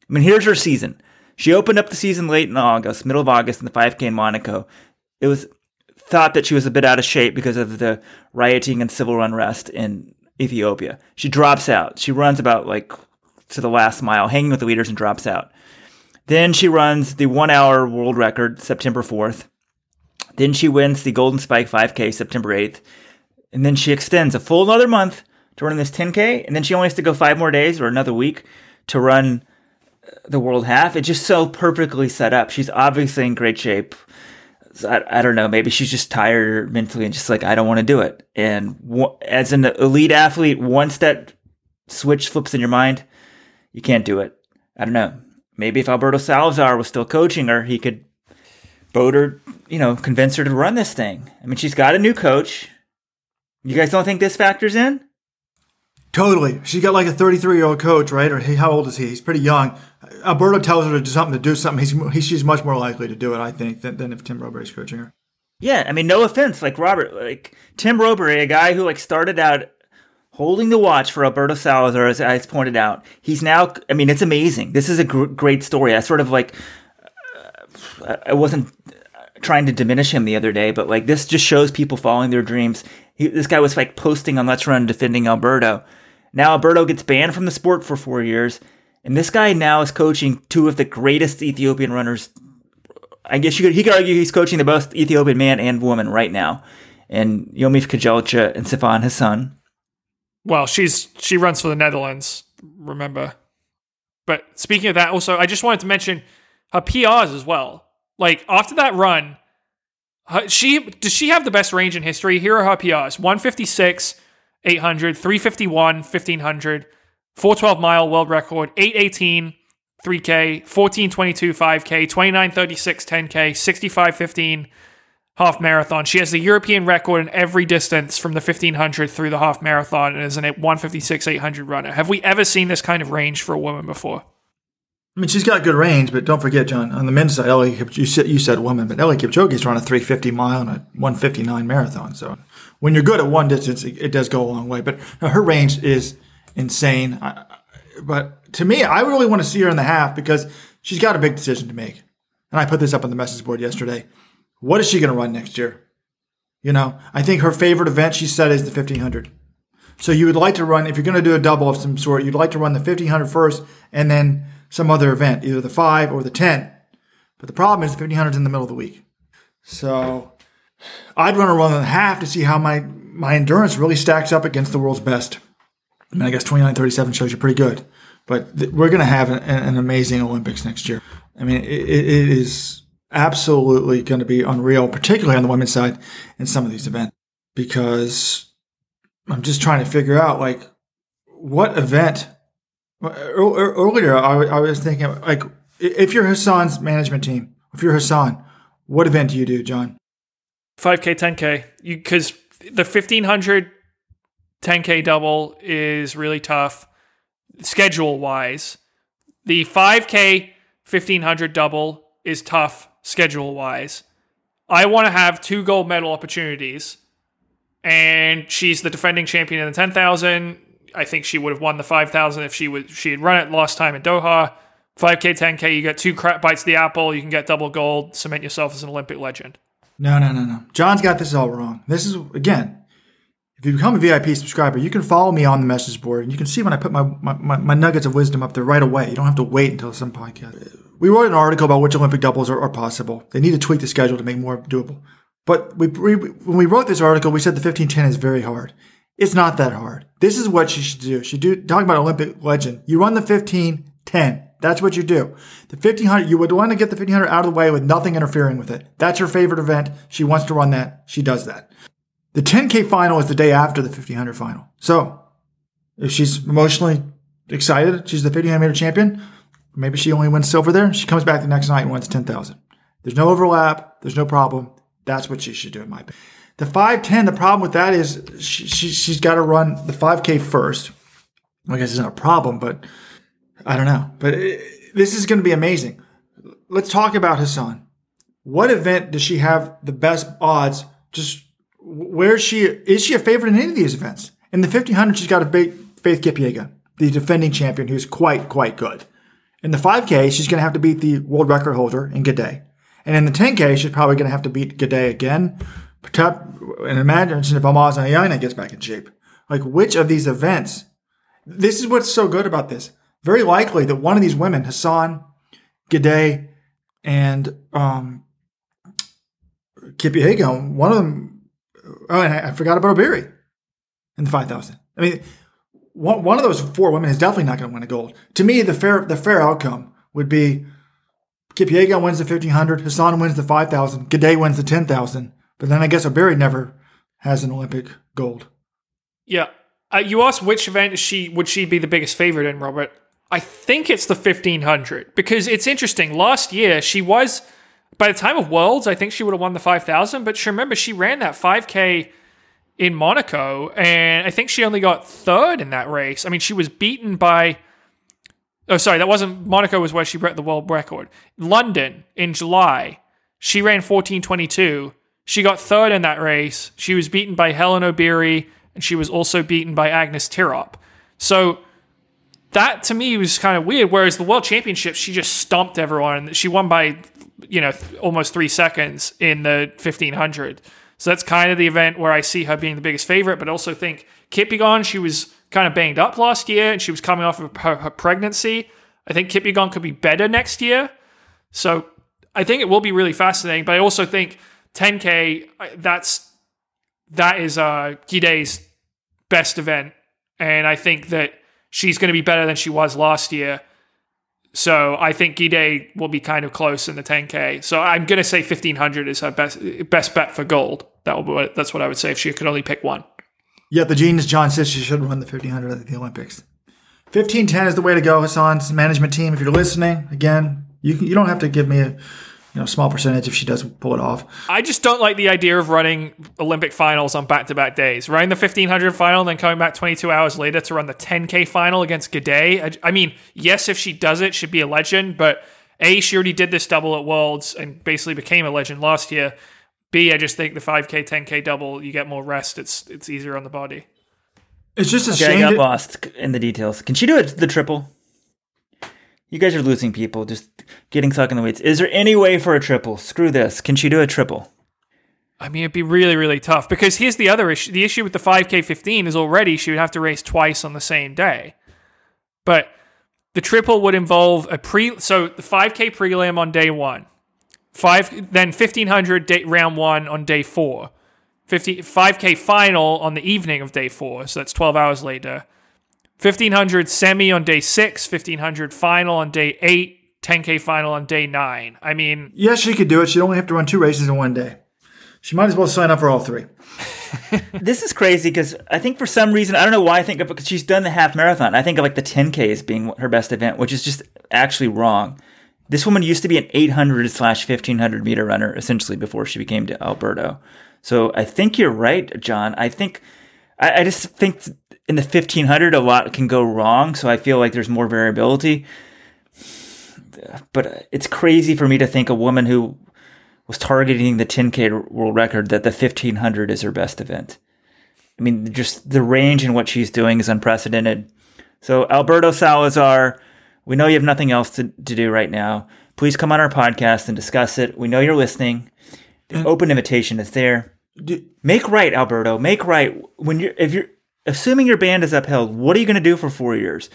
I mean, here's her season. She opened up the season late in August, middle of August in the 5K in Monaco. It was thought that she was a bit out of shape because of the rioting and civil unrest in Ethiopia. She drops out. She runs about like to the last mile, hanging with the leaders, and drops out. Then she runs the one hour world record September 4th. Then she wins the Golden Spike 5K September 8th. And then she extends a full another month to run this 10K. And then she only has to go five more days or another week to run the world half. It's just so perfectly set up. She's obviously in great shape. So I, I don't know. Maybe she's just tired mentally and just like, I don't want to do it. And w- as an elite athlete, once that switch flips in your mind, you can't do it. I don't know. Maybe if Alberto Salazar was still coaching her, he could boat her, you know, convince her to run this thing. I mean, she's got a new coach. You guys don't think this factors in? Totally. She's got like a 33 year old coach, right? Or hey, how old is he? He's pretty young. Alberto tells her to do something to do something. He's, he, she's much more likely to do it, I think, than, than if Tim Rowberry's coaching her. Yeah, I mean, no offense, like Robert, like Tim Rowberry, a guy who like started out holding the watch for Alberto Salazar, as I pointed out. He's now, I mean, it's amazing. This is a gr- great story. I sort of like, uh, I wasn't trying to diminish him the other day, but like this just shows people following their dreams. He, this guy was like posting on Let's Run defending Alberto. Now Alberto gets banned from the sport for four years, and this guy now is coaching two of the greatest Ethiopian runners. I guess you could, he could argue he's coaching the best Ethiopian man and woman right now, and Yomif Kejelcha and Sifan Hassan. Well, she's she runs for the Netherlands, remember. But speaking of that, also I just wanted to mention her PRs as well. Like after that run, Her- she does she have the best range in history? Here are her PRs: 156, 800, 351, 1500, 412 mile world record, 818, 3K, 1422, 5K, 2936, 10K, 6515 half marathon. She has the European record in every distance from the 1500 through the half marathon and is an 156, 800 runner. Have we ever seen this kind of range for a woman before? I mean, she's got good range, but don't forget, John, on the men's side, Ellie, you said, you said woman, but Eliud Kipchoge's run a 350 mile and a 159 marathon. So when you're good at one distance, it, it does go a long way. But her range is insane. I, but to me, I really want to see her in the half because she's got a big decision to make. And I put this up on the message board yesterday. What is she going to run next year? You know, I think her favorite event she said is the 1500. So you would like to run, if you're going to do a double of some sort, you'd like to run the 1500 first and then some other event, either the 5 or the 10. But the problem is the 1500 is in the middle of the week. So I'd run a run and a half to see how my, my endurance really stacks up against the world's best. I mean, I guess 2937 shows you pretty good. But th- we're going to have an, an amazing Olympics next year. I mean, it, it is absolutely going to be unreal, particularly on the women's side in some of these events, because I'm just trying to figure out like what event. Uh, ear- Earlier, I I was thinking like if you're Hassan's management team, if you're Hassan, what event do you do, John? 5K, 10K. You because the 1500 10K double is really tough schedule wise. The 5K 1500 double is tough schedule wise. I want to have two gold medal opportunities, and she's the defending champion in the 10,000. I think she would have won the 5,000 if she would she had run it last time in Doha. 5K, 10K, you get two cra- bites of the apple. You can get double gold. Cement yourself as an Olympic legend. No, no, no, no. John's got this all wrong. This is again, if you become a VIP subscriber, you can follow me on the message board and you can see when I put my, my, my, nuggets of wisdom up there right away. You don't have to wait until some podcast. We wrote an article about which Olympic doubles are, are possible. They need to tweak the schedule to make more doable. But we, we when we wrote this article, we said the 1510 is very hard. It's not that hard. This is what you should do. She do talking about Olympic legend. You run the 1510. That's what you do. The 1500, you would want to get the 1500 out of the way with nothing interfering with it. That's her favorite event. She wants to run that. She does that. The 10K final is the day after the 1500 final. So if she's emotionally excited, she's the 1500 meter champion. Maybe she only wins silver there. She comes back the next night and wins 10,000. There's no overlap. There's no problem. That's what she should do, in my opinion. The 510, the problem with that is she, she, she's got to run the 5K first. I guess it's not a problem, but I don't know. But it, this is going to be amazing. Let's talk about Hassan. What event does she have the best odds? Just where is she is she a favorite in any of these events? In the 1500, she's got a big Faith Kipyegon, the defending champion, who's quite quite good. In the 5K, she's going to have to beat the world record holder in Gidey. And in the 10K, she's probably going to have to beat Gidey again. And imagine if Almaz Ayana gets back in shape. Like, which of these events? This is what's so good about this. Very likely that one of these women, Hassan, Gidey, and um, Kipyegon, one of them, oh, and I, I forgot about Obiri in the 5,000. I mean, one, one of those four women is definitely not going to win a gold. To me, the fair the fair outcome would be Kipyegon wins the 1500, Hassan wins the 5000, Gidey wins the 10,000, but then I guess Obiri never has an Olympic gold. Yeah. Uh, you asked which event she would she be the biggest favorite in, Robert? I think it's the 1500 because it's interesting. Last year, she was, by the time of Worlds, I think she would have won the 5000, but she, remember, she ran that 5K in Monaco, and I think she only got third in that race. I mean, she was beaten by. Oh, sorry, that wasn't Monaco. Was where she broke the world record. London in July, she ran fourteen twenty two. She got third in that race. She was beaten by Helen Obiri, and she was also beaten by Agnes Tirop. So that to me was kind of weird. Whereas the World Championships, she just stomped everyone. She won by you know th- almost three seconds in the fifteen hundred. So that's kind of the event where I see her being the biggest favorite, but also think Kipyegon, she was kind of banged up last year and she was coming off of her, her pregnancy. I think Kipyegon could be better next year. So I think it will be really fascinating, but I also think 10K, that's, that is uh, Gidey's best event. And I think that she's going to be better than she was last year. So I think Gidey will be kind of close in the 10K. So I'm going to say 1500 is her best best bet for gold. That will be what, that's what I would say if she could only pick one. Yeah, the genius John says she should run the 1500 at the Olympics. 1510 is the way to go, Hassan's management team. If you're listening, again, you can, you don't have to give me a you know small percentage if she does pull it off. I just don't like the idea of running Olympic finals on back to back days. Running the 1500 final and then coming back 22 hours later to run the 10K final against Gidey. I, I mean, yes, if she does it, she'd be a legend, but A, she already did this double at Worlds and basically became a legend last year. B, I just think the 5K, 10K double, you get more rest. It's it's easier on the body. It's just a Okay, I got that- lost in the details. Can she do it the triple? You guys are losing people, just getting stuck in the weeds. Is there any way for a triple? Screw this. Can she do a triple? I mean, it'd be really, really tough because here's the other issue. The issue with the 5K 15 is already she would have to race twice on the same day. But the triple would involve a pre, so the 5K prelim on day one, five, then 1500 day, round one on day four, 50, 5K final on the evening of day four, so that's 12 hours later, 1500 semi on day six, 1500 final on day eight, 10K final on day nine. I mean, yes, she could do it. She'd only have to run two races in one day. She might as well sign up for all three. *laughs* This is crazy because I think for some reason I don't know why I think of because she's done the half marathon. I think of like the 10k as being her best event, which is just actually wrong. This woman used to be an 800 slash 1500 meter runner essentially before she became to Alberto. So I think you're right, John. I think I, I just think in the 1500 a lot can go wrong. So I feel like there's more variability. But it's crazy for me to think a woman who was targeting the 10K world record that the 1500 is her best event. I mean, just the range in what she's doing is unprecedented. So, Alberto Salazar, we know you have nothing else to, to do right now. Please come on our podcast and discuss it. We know you're listening. The open invitation is there. Make right, Alberto. Make right. When you're, if you're assuming your band is upheld, what are you going to do for four years?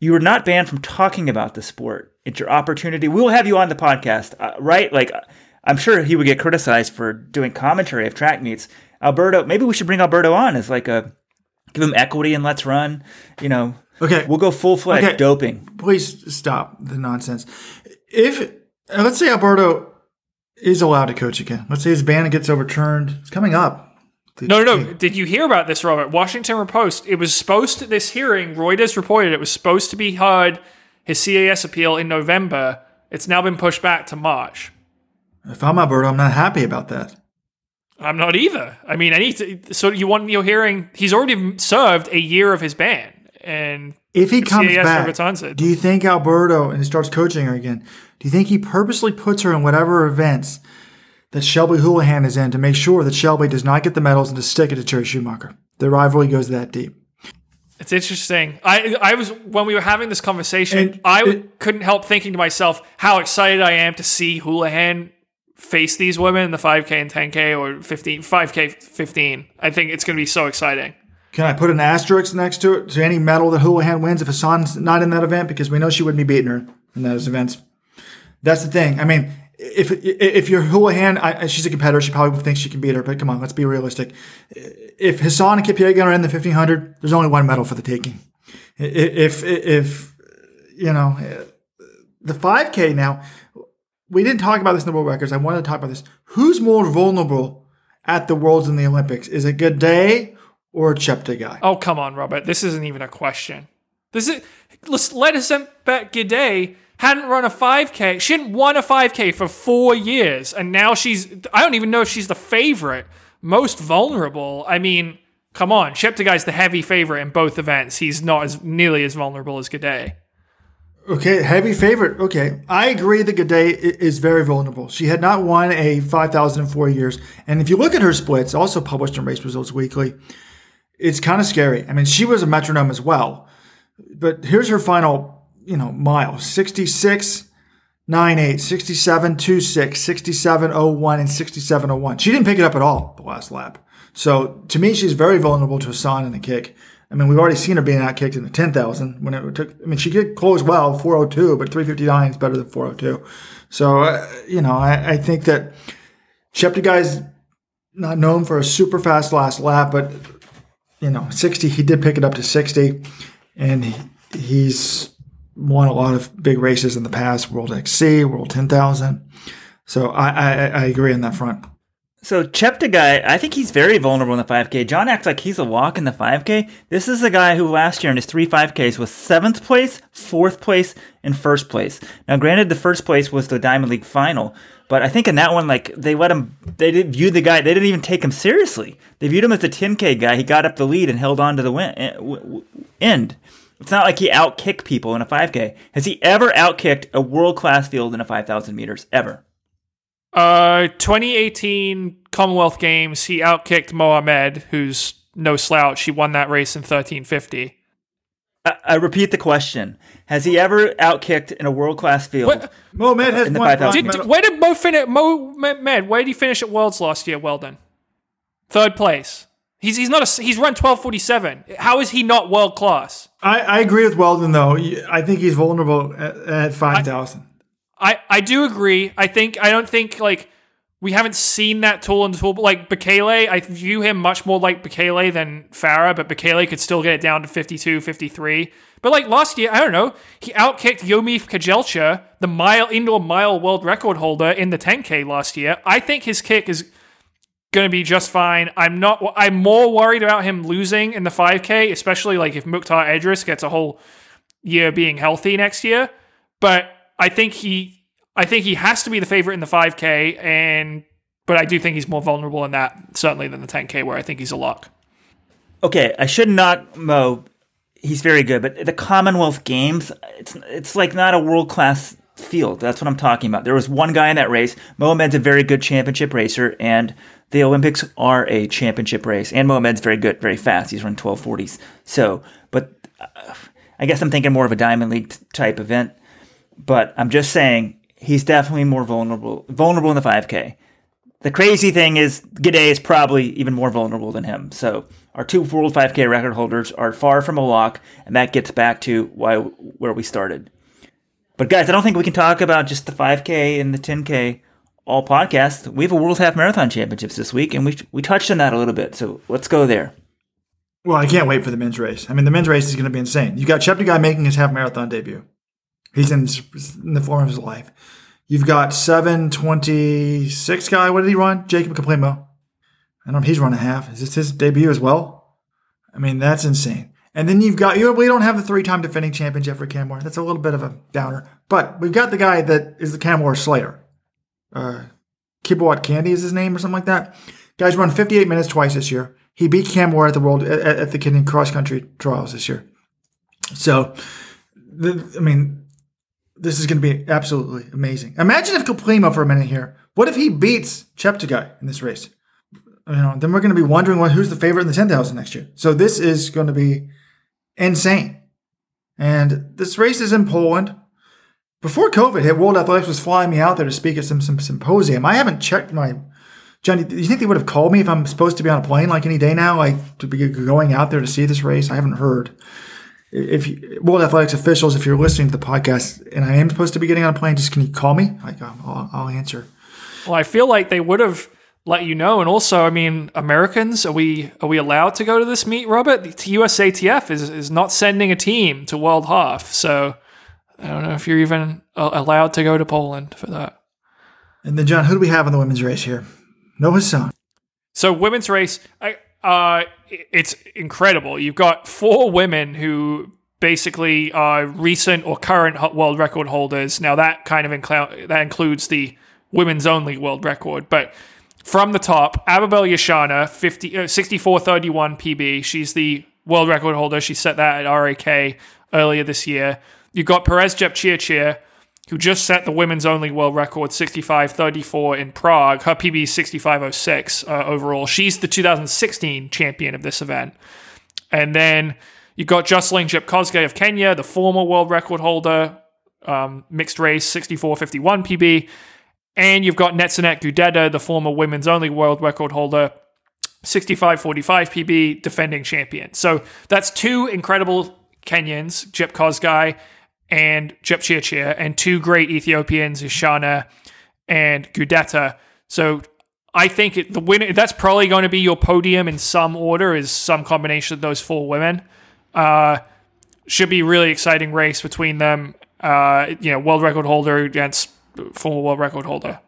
You are not banned from talking about the sport. It's your opportunity. We will have you on the podcast, uh, right? Like, I'm sure he would get criticized for doing commentary of track meets. Alberto, maybe we should bring Alberto on as like a give him equity and let's run. You know, Okay. we'll go full fledged Okay. doping. please stop the nonsense. If uh, let's say Alberto is allowed to coach again, let's say his ban gets overturned, it's coming up. No, no, no. Did you hear about this, Robert? Washington Post. It was supposed to, this hearing, Reuters reported it was supposed to be heard, his CAS appeal in November. It's now been pushed back to March. If I'm Alberto, I'm not happy about that. I'm not either. I mean, any so you want your hearing? He's already served a year of his ban, and If he comes CAS back, it. do you think Alberto and he starts coaching her again? Do you think he purposely puts her in whatever events that Shelby Houlihan is in to make sure that Shelby does not get the medals and to stick it to Jerry Schumacher? The rivalry goes that deep. It's interesting. I I was when we were having this conversation, And I it- couldn't help thinking to myself how excited I am to see Houlihan face these women in the 5K and 10K or 15 5K 15. I think it's going to be so exciting. Can I put an asterisk next to it to any medal that Houlihan wins if Hassan's not in that event because we know she wouldn't be beating her in those events. That's the thing. I mean, if if you're Houlihan, I, she's a competitor. She probably thinks she can beat her. But come on, let's be realistic. If Hassan and Kipyegon are in the 1500, there's only one medal for the taking. If if you know the 5K now, we didn't talk about this in the world records. I wanted to talk about this. Who's more vulnerable at the Worlds and the Olympics? Is it Gidey or Cheptegei? Oh, come on, Robert. This isn't even a question. This is let's let us bet Gidey hadn't run a 5K. She hadn't won a 5K for four years, and now she's I don't even know if she's the favorite, most vulnerable. I mean, come on, Cheptegei's the heavy favorite in both events. He's not as nearly as vulnerable as Gidey. Okay, heavy favorite. Okay, I agree that Gidey is very vulnerable. She had not won a 5,000 in four years. And if you look at her splits, also published in Race Results Weekly, it's kind of scary. I mean, she was a metronome as well. But here's her final, you know, mile 66, 98, 67, 26, 67, 01, and 67, 01. She didn't pick it up at all the last lap. So to me, she's very vulnerable to Hassan and a kick. I mean, we've already seen her being outkicked in the 10,000 when it took, I mean, she did close well, 402, but 359 is better than 402. So, uh, you know, I, I think that Guy's not known for a super fast last lap, but, you know, 60, he did pick it up to 60, and he, he's won a lot of big races in the past, World XC, World 10,000. So I, I, I agree on that front. So Cheptegei, I think he's very vulnerable in the 5K. John acts like he's a walk in the 5K. This is a guy who last year in his three 5Ks was seventh place, fourth place, and first place. Now, granted, the first place was the Diamond League final, but I think in that one, like they let him, they didn't view the guy, they didn't even take him seriously. They viewed him as a 10K guy. He got up the lead and held on to the win, eh, end. It's not like he outkicked people in a 5K. Has he ever outkicked a world class field in a 5,000 meters? Ever? Uh, 2018 Commonwealth Games, he outkicked Mohamed, who's no slouch. He won that race in 1350. I, I repeat the question: Has he ever outkicked in a world class field? What? Mohamed has won Did, did- where did Mo finish? Mo Med, where did he finish at Worlds last year? Weldon, third place. He's he's not a he's run 1247. How is he not world class? I, I agree with Weldon, though. I think he's vulnerable at, at 5,000. I, I do agree. I think I don't think like we haven't seen that tool in the tool, but like Bekele, I view him much more like Bekele than Farah, but Bekele could still get it down to 52, 53. But like last year, I don't know, he outkicked Yomif Kejelcha, the mile indoor mile world record holder in the 10K last year. I think his kick is going to be just fine. I'm not. I'm more worried about him losing in the 5K, especially like if Muktar Edris gets a whole year being healthy next year. But I think he, I think he has to be the favorite in the 5K, and but I do think he's more vulnerable in that certainly than the 10K, where I think he's a lock. okay, I should not Mo. He's very good, but the Commonwealth Games, it's it's like not a world class field. That's what I'm talking about. There was one guy in that race. Mohamed's a very good championship racer, and the Olympics are a championship race. And Mohamed's very good, very fast. He's run 1240s. So, but uh, I guess I'm thinking more of a Diamond League t- type event. But I'm just saying he's definitely more vulnerable vulnerable in the 5K. The crazy thing is, Gidey is probably even more vulnerable than him. So our two World 5K record holders are far from a lock, and that gets back to why where we started. But guys, I don't think we can talk about just the 5K and the 10K all podcast. We have a World Half Marathon Championships this week, and we we touched on that a little bit. So let's go there. Well, I can't wait for the men's race. I mean, the men's race is going to be insane. You got Cheptegei making his half marathon debut. He's in, in the form of his life. You've got 726 guy. What did he run? Jacob Kiplimo. I don't know if he's run a half. Is this his debut as well? I mean, that's insane. And then you've got, you we don't have the three time defending champion, Geoffrey Kamworor. That's a little bit of a downer. But we've got the guy that is the Kamworor Slayer. Uh, Kibiwott Kandie is his name or something like that. Guy's run 58 minutes twice this year. He beat Camwar at the world at, at the Kenyan cross country trials this year. So, the, I mean, this is going to be absolutely amazing. Imagine if Kiplimo for a minute here. What if he beats Cheptegei in this race? You know, then we're going to be wondering what, who's the favorite in the 10,000 next year. So this is going to be insane. And this race is in Poland. Before COVID hit, World Athletics was flying me out there to speak at some, some symposium. I haven't checked my. Johnny, do you think they would have called me if I'm supposed to be on a plane like any day now, like to be going out there to see this race? I haven't heard if you, World Athletics officials, if you're listening to the podcast and I am supposed to be getting on a plane, just can you call me? Like I'll, I'll answer. Well, I feel like they would have let you know. And also, I mean, Americans, are we are we allowed to go to this meet, Robert? The USATF is is not sending a team to World Half, so I don't know if you're even uh, allowed to go to Poland for that. And then John, who do we have in the women's race here? No Hassan. So women's race, I, uh, it's incredible. You've got four women who basically are recent or current world record holders. Now that kind of inclu- that includes the women's only world record, but from the top, Ababel Yeshaneh, 50, uh, 64.31 PB. She's the world record holder. She set that at RAK earlier this year. You've got Peres Jepchirchir, who just set the women's only world record 65.34 in Prague. Her PB is 65.06 uh, overall. She's the 2016 champion of this event. And then you've got Joyciline Jepkosgei of Kenya, the former world record holder, um, mixed race 64.51 PB. And you've got Netsanet Gudeta, the former women's only world record holder, 65.45 PB, defending champion. So that's two incredible Kenyans, Jep Kosgei and Jep Chirchir, and two great Ethiopians, Yeshaneh and Gudeta. So I think it, the winner, that's probably going to be your podium in some order, is some combination of those four women. Uh, should be really exciting race between them. Uh, you know, world record holder against former world record holder.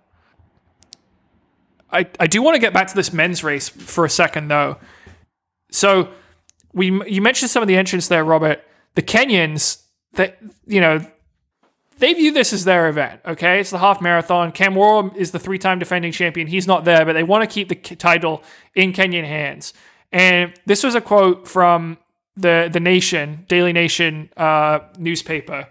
I, I do want to get back to this men's race for a second though. So we you mentioned some of the entrants there, Robert. The Kenyans that you know they view this as their event. Okay, it's the half marathon. Cam Kamworor is the three-time defending champion. He's not there, but they want to keep the title in Kenyan hands. And this was a quote from the the Nation Daily Nation uh, newspaper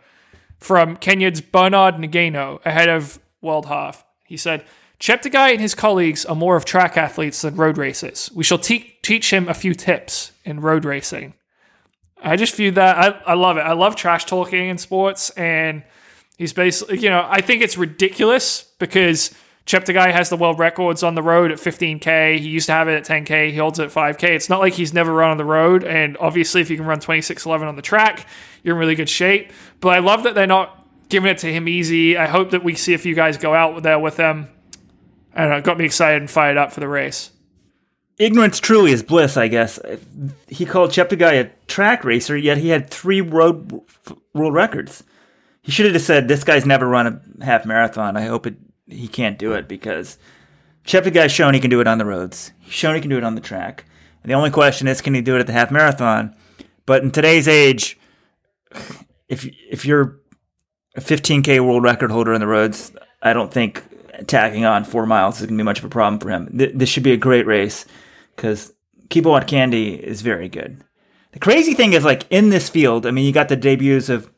from Kenya's Bernard Ngeno ahead of World Half. He said. Cheptegei and his colleagues are more of track athletes than road racers. We shall te- teach him a few tips in road racing. I just view that. I, I love it. I love trash talking in sports. And he's basically, you know, I think it's ridiculous because Cheptegei has the world records on the road at 15K. He used to have it at 10K. He holds it at 5K. It's not like he's never run on the road. And obviously, if you can run 26.11 on the track, you're in really good shape. But I love that they're not giving it to him easy. I hope that we see a few guys go out there with them I don't know, it got me excited and fired up for the race. Ignorance truly is bliss, I guess. He called Cheptegei a track racer, yet he had three road world records. He should have just said, "This guy's never run a half marathon. I hope it, he can't do it because Cheptegei's shown he can do it on the roads. He's shown he can do it on the track. And the only question is, can he do it at the half marathon? But in today's age, if if you're a 15k world record holder in the roads, I don't think tacking on four miles is going to be much of a problem for him. Th- this should be a great race because Kibo Kandie is very good. The crazy thing is, like in this field, I mean, you got the debuts of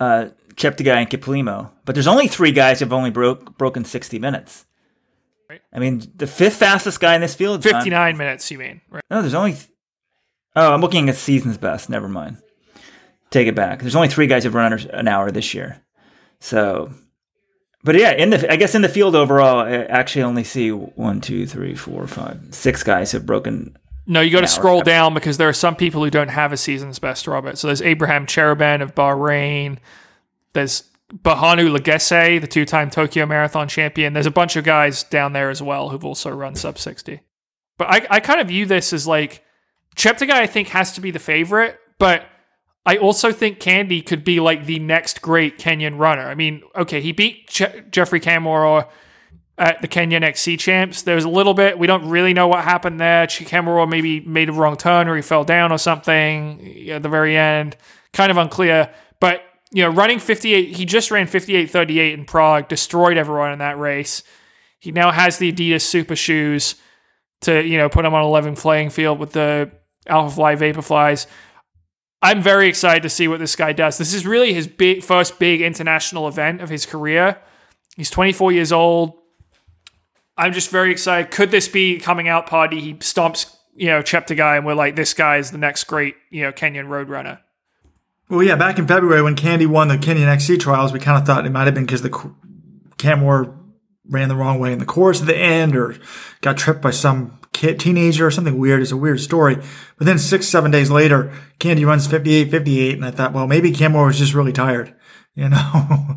uh, Cheptegei and Kiplimo, but there's only three guys who've only broke broken 60 minutes. Right. I mean, the fifth fastest guy in this field. 59 minutes, you mean? Right. No, there's only. Th- oh, I'm looking at season's best. Never mind. Take it back. There's only three guys who've run under an hour this year. So but yeah, in the I guess in the field overall, I actually only see one, two, three, four, five, six guys have broken. No, you got to scroll down because there are some people who don't have a season's best, Robert. So there's Abraham Cheroben of Bahrain. There's Berhanu Legesse, the two-time Tokyo Marathon champion. There's a bunch of guys down there as well who've also run sub 60. But I, I kind of view this as like Cheptegei, I think, has to be the favorite, but – I also think Kandie could be like the next great Kenyan runner. I mean, okay, he beat Je- Geoffrey Kamworor at the Kenyan XC champs. There's a little bit, we don't really know what happened there. Kamworor maybe made a wrong turn or he fell down or something at the very end. Kind of unclear. But, you know, running 58, he just ran 58.38 in Prague, destroyed everyone in that race. He now has the Adidas super shoes to, you know, put him on a 11 playing field with the Alphafly Vaporflies. I'm very excited to see what this guy does. This is really his big first big international event of his career. He's 24 years old. I'm just very excited. Could this be coming out party? He stomps, you know, Cheptegei, and we're like, this guy is the next great, you know, Kenyan roadrunner. Well, yeah, back in February when Kandie won the Kenyan XC trials, we kind of thought it might have been because the Kamworor ran the wrong way in the course at the end or got tripped by some kid, teenager or something weird. It's a weird story. But then six, seven days later, Kandie runs 58, 58. And I thought, well, maybe Kamworor was just really tired, *laughs* you know,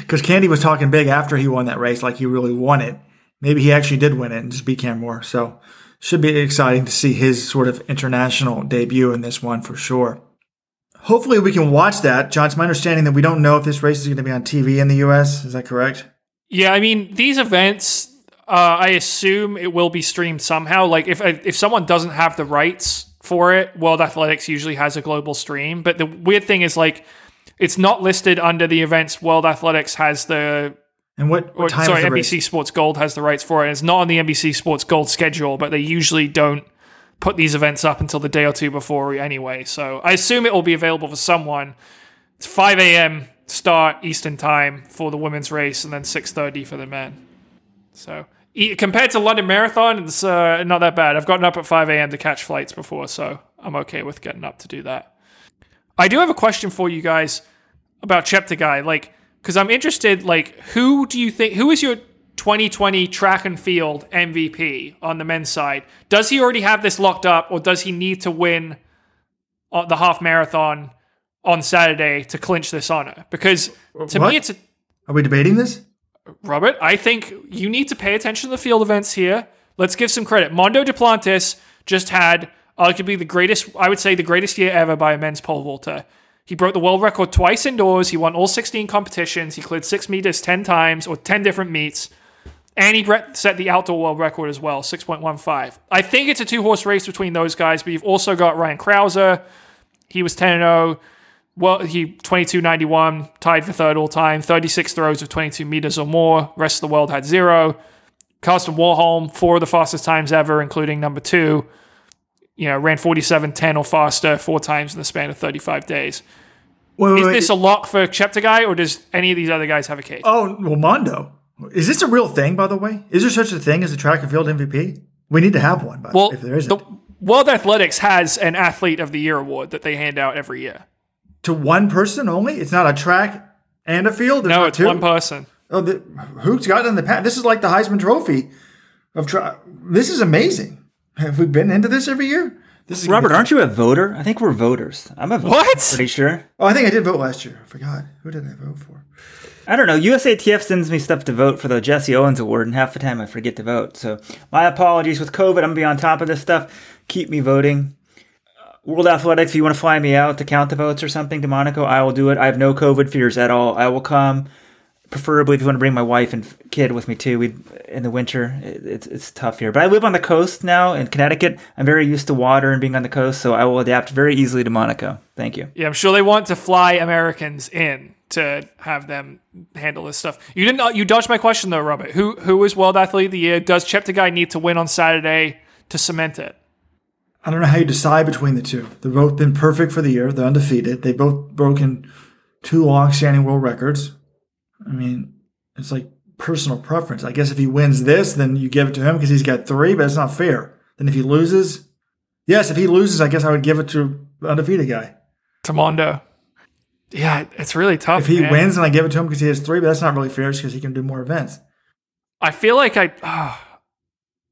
because Kandie was talking big after he won that race, like he really won it. Maybe he actually did win it and just beat Kamworor. So should be exciting to see his sort of international debut in this one for sure. Hopefully we can watch that. John, it's my understanding that we don't know if this race is going to be on TV in the U.S. Is that correct? Yeah, I mean, these events, uh, I assume it will be streamed somehow. Like if if someone doesn't have the rights for it, World Athletics usually has a global stream. But the weird thing is like it's not listed under the events. World Athletics has the and what, what or, sorry, NBC race? Sports Gold has the rights for it. It's not on the NBC Sports Gold schedule, but they usually don't put these events up until the day or two before anyway. So I assume it will be available for someone. It's 5 a.m. start Eastern time for the women's race, and then 6:30 for the men. So compared to London Marathon, it's uh, not that bad. I've gotten up at 5 a.m. to catch flights before, so I'm okay with getting up to do that. I do have a question for you guys about Cheptegei, like, because I'm interested, like, who do you think, who is your 2020 track and field MVP on the men's side? Does he already have this locked up, or does he need to win uh, the half marathon on Saturday to clinch this honor? Because to what? me, it's a. Are we debating this? Robert, I think you need to pay attention to the field events here. Let's give some credit. Mondo Duplantis just had Arguably the greatest, I would say, the greatest year ever by a men's pole vaulter. He broke the world record twice indoors. He won all 16 competitions. He cleared six meters 10 times or 10 different meets. And he set the outdoor world record as well, 6.15. I think it's a two horse race between those guys, but you've also got Ryan Crouser. He was 10 0. Well, he 22.91, tied for third all time, 36 throws of 22 meters or more. Rest of the world had zero. Karsten Warholm, four of the fastest times ever, including number two. You know, ran 47.10 or faster four times in the span of 35 days. Wait, wait, Is wait. this a lock for Cheptegei, or does any of these other guys have a case? oh, well, Mondo. Is this a real thing, by the way? Is there such a thing as a track and field MVP? We need to have one, but well, if there isn't. the World Athletics has an Athlete of the Year award that they hand out every year. to one person only? It's not a track and a field? There's No, it's two? one person. Oh, the, who's got in the past? This is like the Heisman Trophy of tra- This is amazing. Have we been into this every year? This is Robert, aren't you a voter? I think we're voters. I'm a voter. What? Pretty sure. Oh, I think I did vote last year. I forgot. Who did I vote for? I don't know. USATF sends me stuff to vote for the Jesse Owens Award, and half the time I forget to vote. So my apologies with COVID. I'm gonna be on top of this stuff. Keep me voting. Uh, World Athletics, if you want to fly me out to count the votes or something to Monaco, I will do it. I have no COVID fears at all. I will come. Preferably, if you want to bring my wife and kid with me too. We in the winter, it's it's tough here. But I live on the coast now in Connecticut. I'm very used to water and being on the coast, so I will adapt very easily to Monaco. Thank you. Yeah, I'm sure they want to fly Americans in to have them handle this stuff. You didn't. Uh, you dodged my question though, Robert. Who who is World Athlete of the Year? Does Cheptegei need to win on Saturday to cement it? I don't know how you decide between the two. They've both been perfect for the year. They're undefeated. They've both broken two long-standing world records. I mean, it's like personal preference. I guess if he wins this, then you give it to him because he's got three, but it's not fair. Then if he loses, yes, if he loses, I guess I would give it to the undefeated guy. To Mondo. Yeah, it's really tough. If he man. wins, and I give it to him because he has three, but that's not really fair because he can do more events. I feel like I. ah,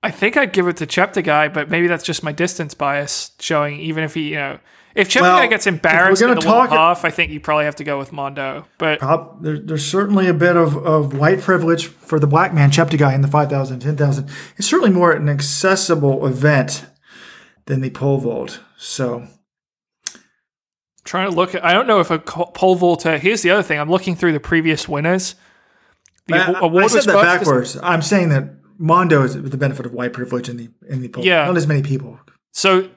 I think I'd give it to Cheptegei, but maybe that's just my distance bias showing. Even if he, you know, if Cheptegei Well, gets embarrassed the world talk- half, I think you probably have to go with Mondo. But Prob- there, there's certainly a bit of, of white privilege for the black man Cheptegei in the 5,000, 10,000. It's certainly more an accessible event than the pole vault. So, trying to look at, I don't know if a pole vaulter. Here's the other thing. I'm looking through the previous winners. The I, awa- I award said was that backwards. I'm saying that Mondo is the benefit of white privilege in the in the pole. Yeah. Not as many people. So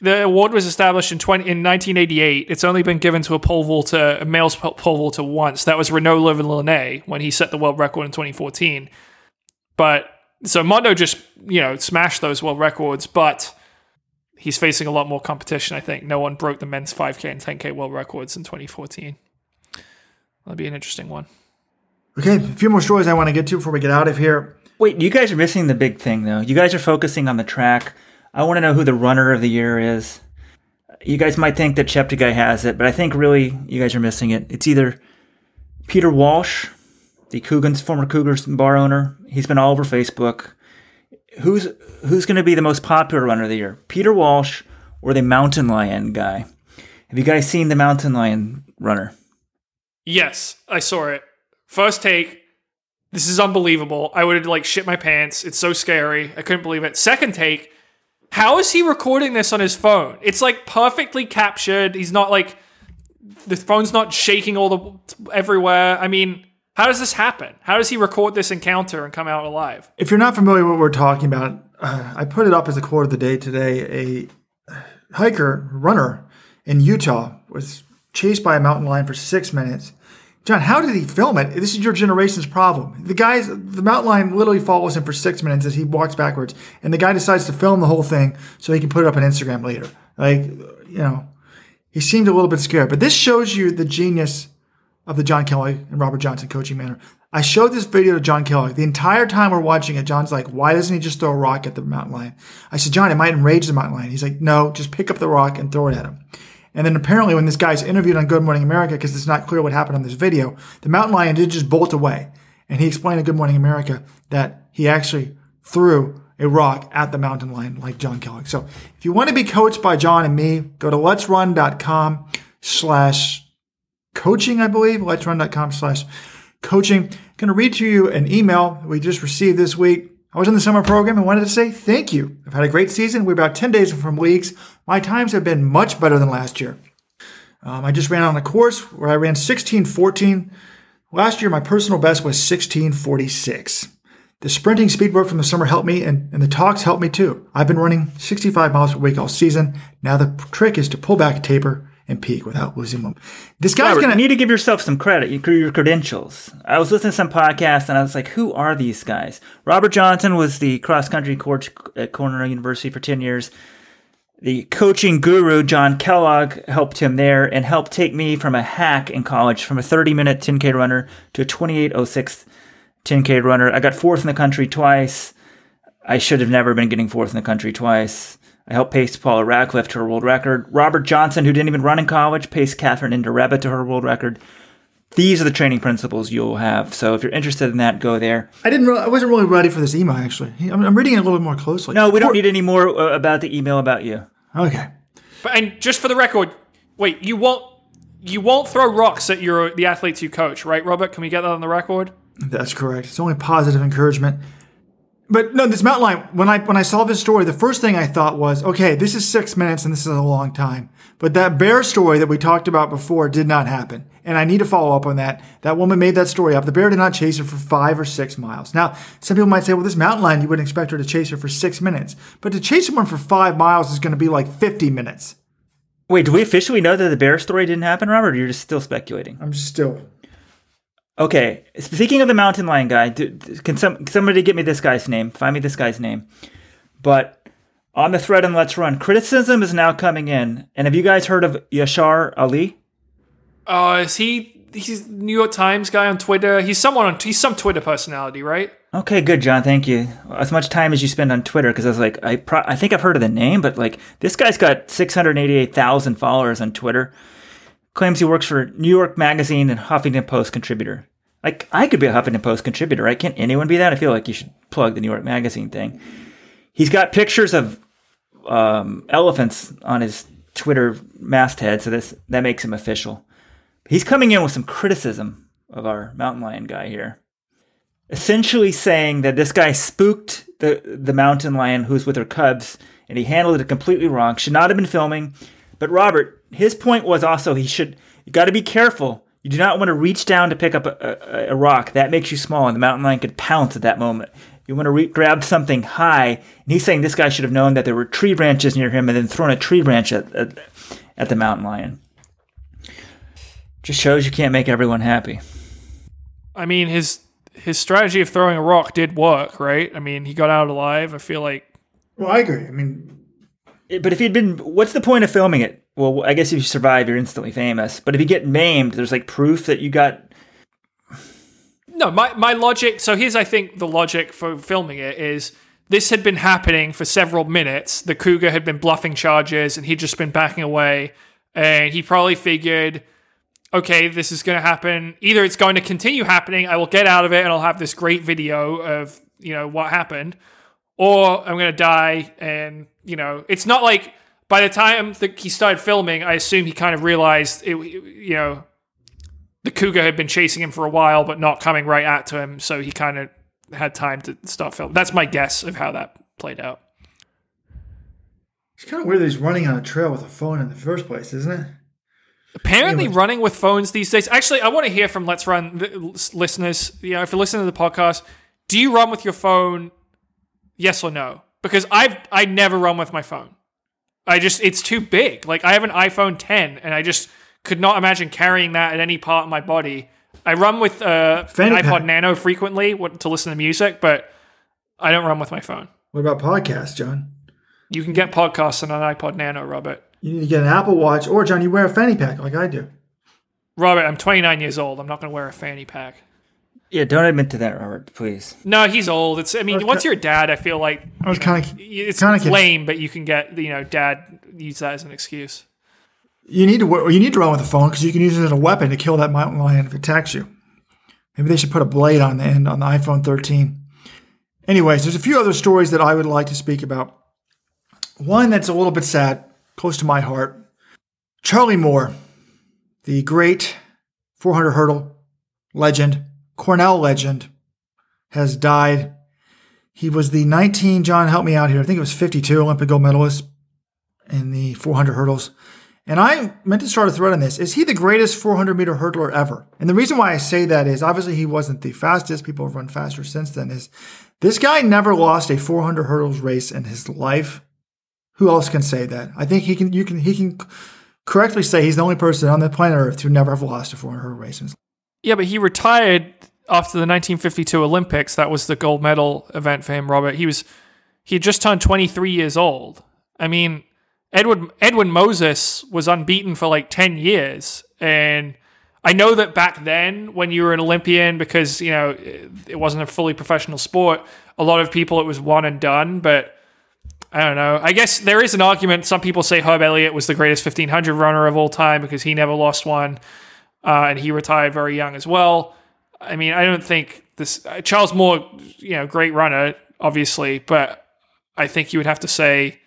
the award was established in 20, in 1988. It's only been given to a pole vaulter, a male pole vaulter once. That was Renaud Lavillenie when he set the world record in 2014. But so Mondo just you know smashed those world records, but he's facing a lot more competition. I think no one broke the men's 5K and 10K world records in 2014. That'll be an interesting one. Okay, a few more stories I want to get to before we get out of here. Wait, you guys are missing the big thing though. You guys are focusing on the track. I want to know who the runner of the year is. You guys might think that Cheptegei has it, but I think really you guys are missing it. It's either Peter Walsh, the Cougars former Cougars bar owner. He's been all over Facebook. Who's who's going to be the most popular runner of the year? Peter Walsh or the Mountain Lion guy? Have you guys seen the Mountain Lion runner? Yes, I saw it. First take. This is unbelievable. I would have like shit my pants. It's so scary. I couldn't believe it. Second take. How is he recording this on his phone? It's like perfectly captured. He's not like the phone's not shaking all the everywhere. I mean, how does this happen? How does he record this encounter and come out alive? If you're not familiar with what we're talking about, uh, I put it up as a quote of the day today. A hiker, runner in Utah was chased by a mountain lion for six minutes. John, how did he film it? This is your generation's problem. The guy's the mountain lion literally follows him for six minutes as he walks backwards, and the guy decides to film the whole thing so he can put it up on Instagram later. Like, you know, he seemed a little bit scared. But this shows you the genius of the John Kellogg and Robert Johnson coaching manner. I showed this video to John Kellogg. The entire time we're watching it, John's like, why doesn't he just throw a rock at the mountain lion? I said, John, it might enrage the mountain lion. He's like, no, just pick up the rock and throw it at him. And then apparently when this guy's interviewed on Good Morning America, because it's not clear what happened on this video, the mountain lion did just bolt away. And he explained to Good Morning America that he actually threw a rock at the mountain lion like John Kellogg. So if you want to be coached by John and me, go to let'srun.com slash coaching, I believe, let'srun.com slash coaching. going to read to you an email we just received this week. I was in the summer program and wanted to say thank you. I've had a great season. We're about 10 days from leagues. My times have been much better than last year. Um, I just ran on a course where I ran 1614. Last year, my personal best was 1646. The sprinting speed work from the summer helped me, and, and the talks helped me too. I've been running 65 miles per week all season. Now the trick is to pull back taper and peak without losing them. This guy's Robert, gonna you need to give yourself some credit, your your credentials. I was listening to some podcast and I was like, who are these guys? Robert Johnson was the cross country coach uh, at Cornell University for 10 years. The coaching guru, John Kellogg, helped him there and helped take me from a hack in college, from a 30 minute 10K runner to a 2806 10K runner. I got fourth in the country twice. I should have never been getting fourth in the country twice. I helped pace Paula Radcliffe to her world record. Robert Johnson, who didn't even run in college, paced Catherine Ndereba to her world record. These are the training principles you'll have. So if you're interested in that, go there. I didn't. Re- I wasn't really ready for this email. Actually, I'm, I'm reading it a little bit more closely. No, we don't need any more uh, about the email about you. Okay. But and just for the record, wait, you won't you won't throw rocks at your the athletes you coach, right, Robert? Can we get that on the record? That's correct. It's only positive encouragement. But no, this mountain lion. When I when I saw this story, the first thing I thought was, okay, this is six minutes and this is a long time. But that bear story that we talked about before did not happen, and I need to follow up on that. That woman made that story up. The bear did not chase her for five or six miles. Now, some people might say, well, this mountain lion, you wouldn't expect her to chase her for six minutes, but to chase someone for five miles is going to be like fifty minutes. Wait, do we officially know that the bear story didn't happen, Robert? Or you're just still speculating? I'm still. Okay. Speaking of the mountain lion guy, do, can some somebody get me this guy's name? Find me this guy's name. But on the thread and Let's Run, criticism is now coming in. And have you guys heard of Yashar Ali? Oh, is he? He's New York Times guy on Twitter. He's someone on. He's some Twitter personality, right? Okay, good, John. Thank you. As much time as you spend on Twitter, because I was like, I pro- I think I've heard of the name, but like this guy's got six hundred eighty-eight thousand followers on Twitter. Claims he works for New York Magazine and Huffington Post contributor. Like I could be a Huffington Post contributor, right? Can't anyone be that? I feel like you should plug the New York Magazine thing. He's got pictures of um, elephants on his Twitter masthead, so this that makes him official. He's coming in with some criticism of our mountain lion guy here, essentially saying that this guy spooked the the mountain lion who's with her cubs, and he handled it completely wrong. Should not have been filming. But Robert, his point was also he should. You got to be careful. You do not want to reach down to pick up a, a, a, rock. That makes you small, and the mountain lion could pounce at that moment. You want to re- grab something high, and he's saying this guy should have known that there were tree branches near him and then thrown a tree branch at, at, at the mountain lion. Just shows you can't make everyone happy. I mean, his his strategy of throwing a rock did work, right? I mean, he got out alive. I feel like. Well, I agree. I mean, but if he'd been, what's the point of filming it? Well, I guess if you survive, you're instantly famous. But if you get maimed, there's like proof that you got. No, my my logic. So here's, I think, the logic for filming it is this had been happening for several minutes. The cougar had been bluffing charges, and he'd just been backing away. And he probably figured, okay, this is going to happen. Either it's going to continue happening, I will get out of it, and I'll have this great video of you know what happened, or I'm going to die. And you know, it's not like by the time that he started filming, I assume he kind of realized it. You know, the cougar had been chasing him for a while, but not coming right at to him, so he kind of had time to start filming. That's my guess of how that played out. it's kind of weird that he's running on a trail with a phone in the first place, isn't it? Apparently, Anyways. running with phones these days. Actually, I want to hear from Let's Run listeners. You know, if you're listening to the podcast, do you run with your phone? Yes or no? Because I've I never run with my phone. I just it's too big. Like I have an iPhone 10, and I just could not imagine carrying that at any part of my body. I run with uh, an iPod pack. Nano frequently to listen to music, but I don't run with my phone. What about podcasts, John? You can get podcasts on an iPod Nano, Robert. You need to get an Apple Watch, or John, you wear a fanny pack like I do. Robert, I'm 29 years old. I'm not going to wear a fanny pack. Yeah, don't admit to that, Robert, please. No, he's old. It's. I mean, Okay. once you're a dad, I feel like I was kind of. it's, Kinda lame, but you can get you know, dad use that as an excuse. You need to you need to run with a phone because you can use it as a weapon to kill that mountain lion if it attacks you. Maybe they should put a blade on the end on the iPhone 13. Anyways, there's a few other stories that I would like to speak about. One that's a little bit sad, close to my heart. Charlie Moore, the great 400 hurdle legend, Cornell legend, has died. He was the 19, John, help me out here. I think it was 52 Olympic gold medalist in the 400 hurdles. And I meant to start a thread on this. Is he the greatest 400 meter hurdler ever? And the reason why I say that is obviously he wasn't the fastest. People have run faster since then. Is this guy never lost a 400 hurdles race in his life? Who else can say that? I think he can. You can. He can correctly say he's the only person on the planet Earth who never have lost a 400 hurdle race. Yeah, but he retired after the 1952 Olympics. That was the gold medal event for him, Robert. He was he had just turned 23 years old. I mean, Edward Edwin Moses was unbeaten for like 10 years and I know that back then when you were an Olympian because you know it wasn't a fully professional sport a lot of people it was one and done but I don't know I guess there is an argument some people say Herb Elliott was the greatest 1500 runner of all time because he never lost one uh, and he retired very young as well I mean I don't think this uh, Charles Moore you know great runner obviously but I think you would have to say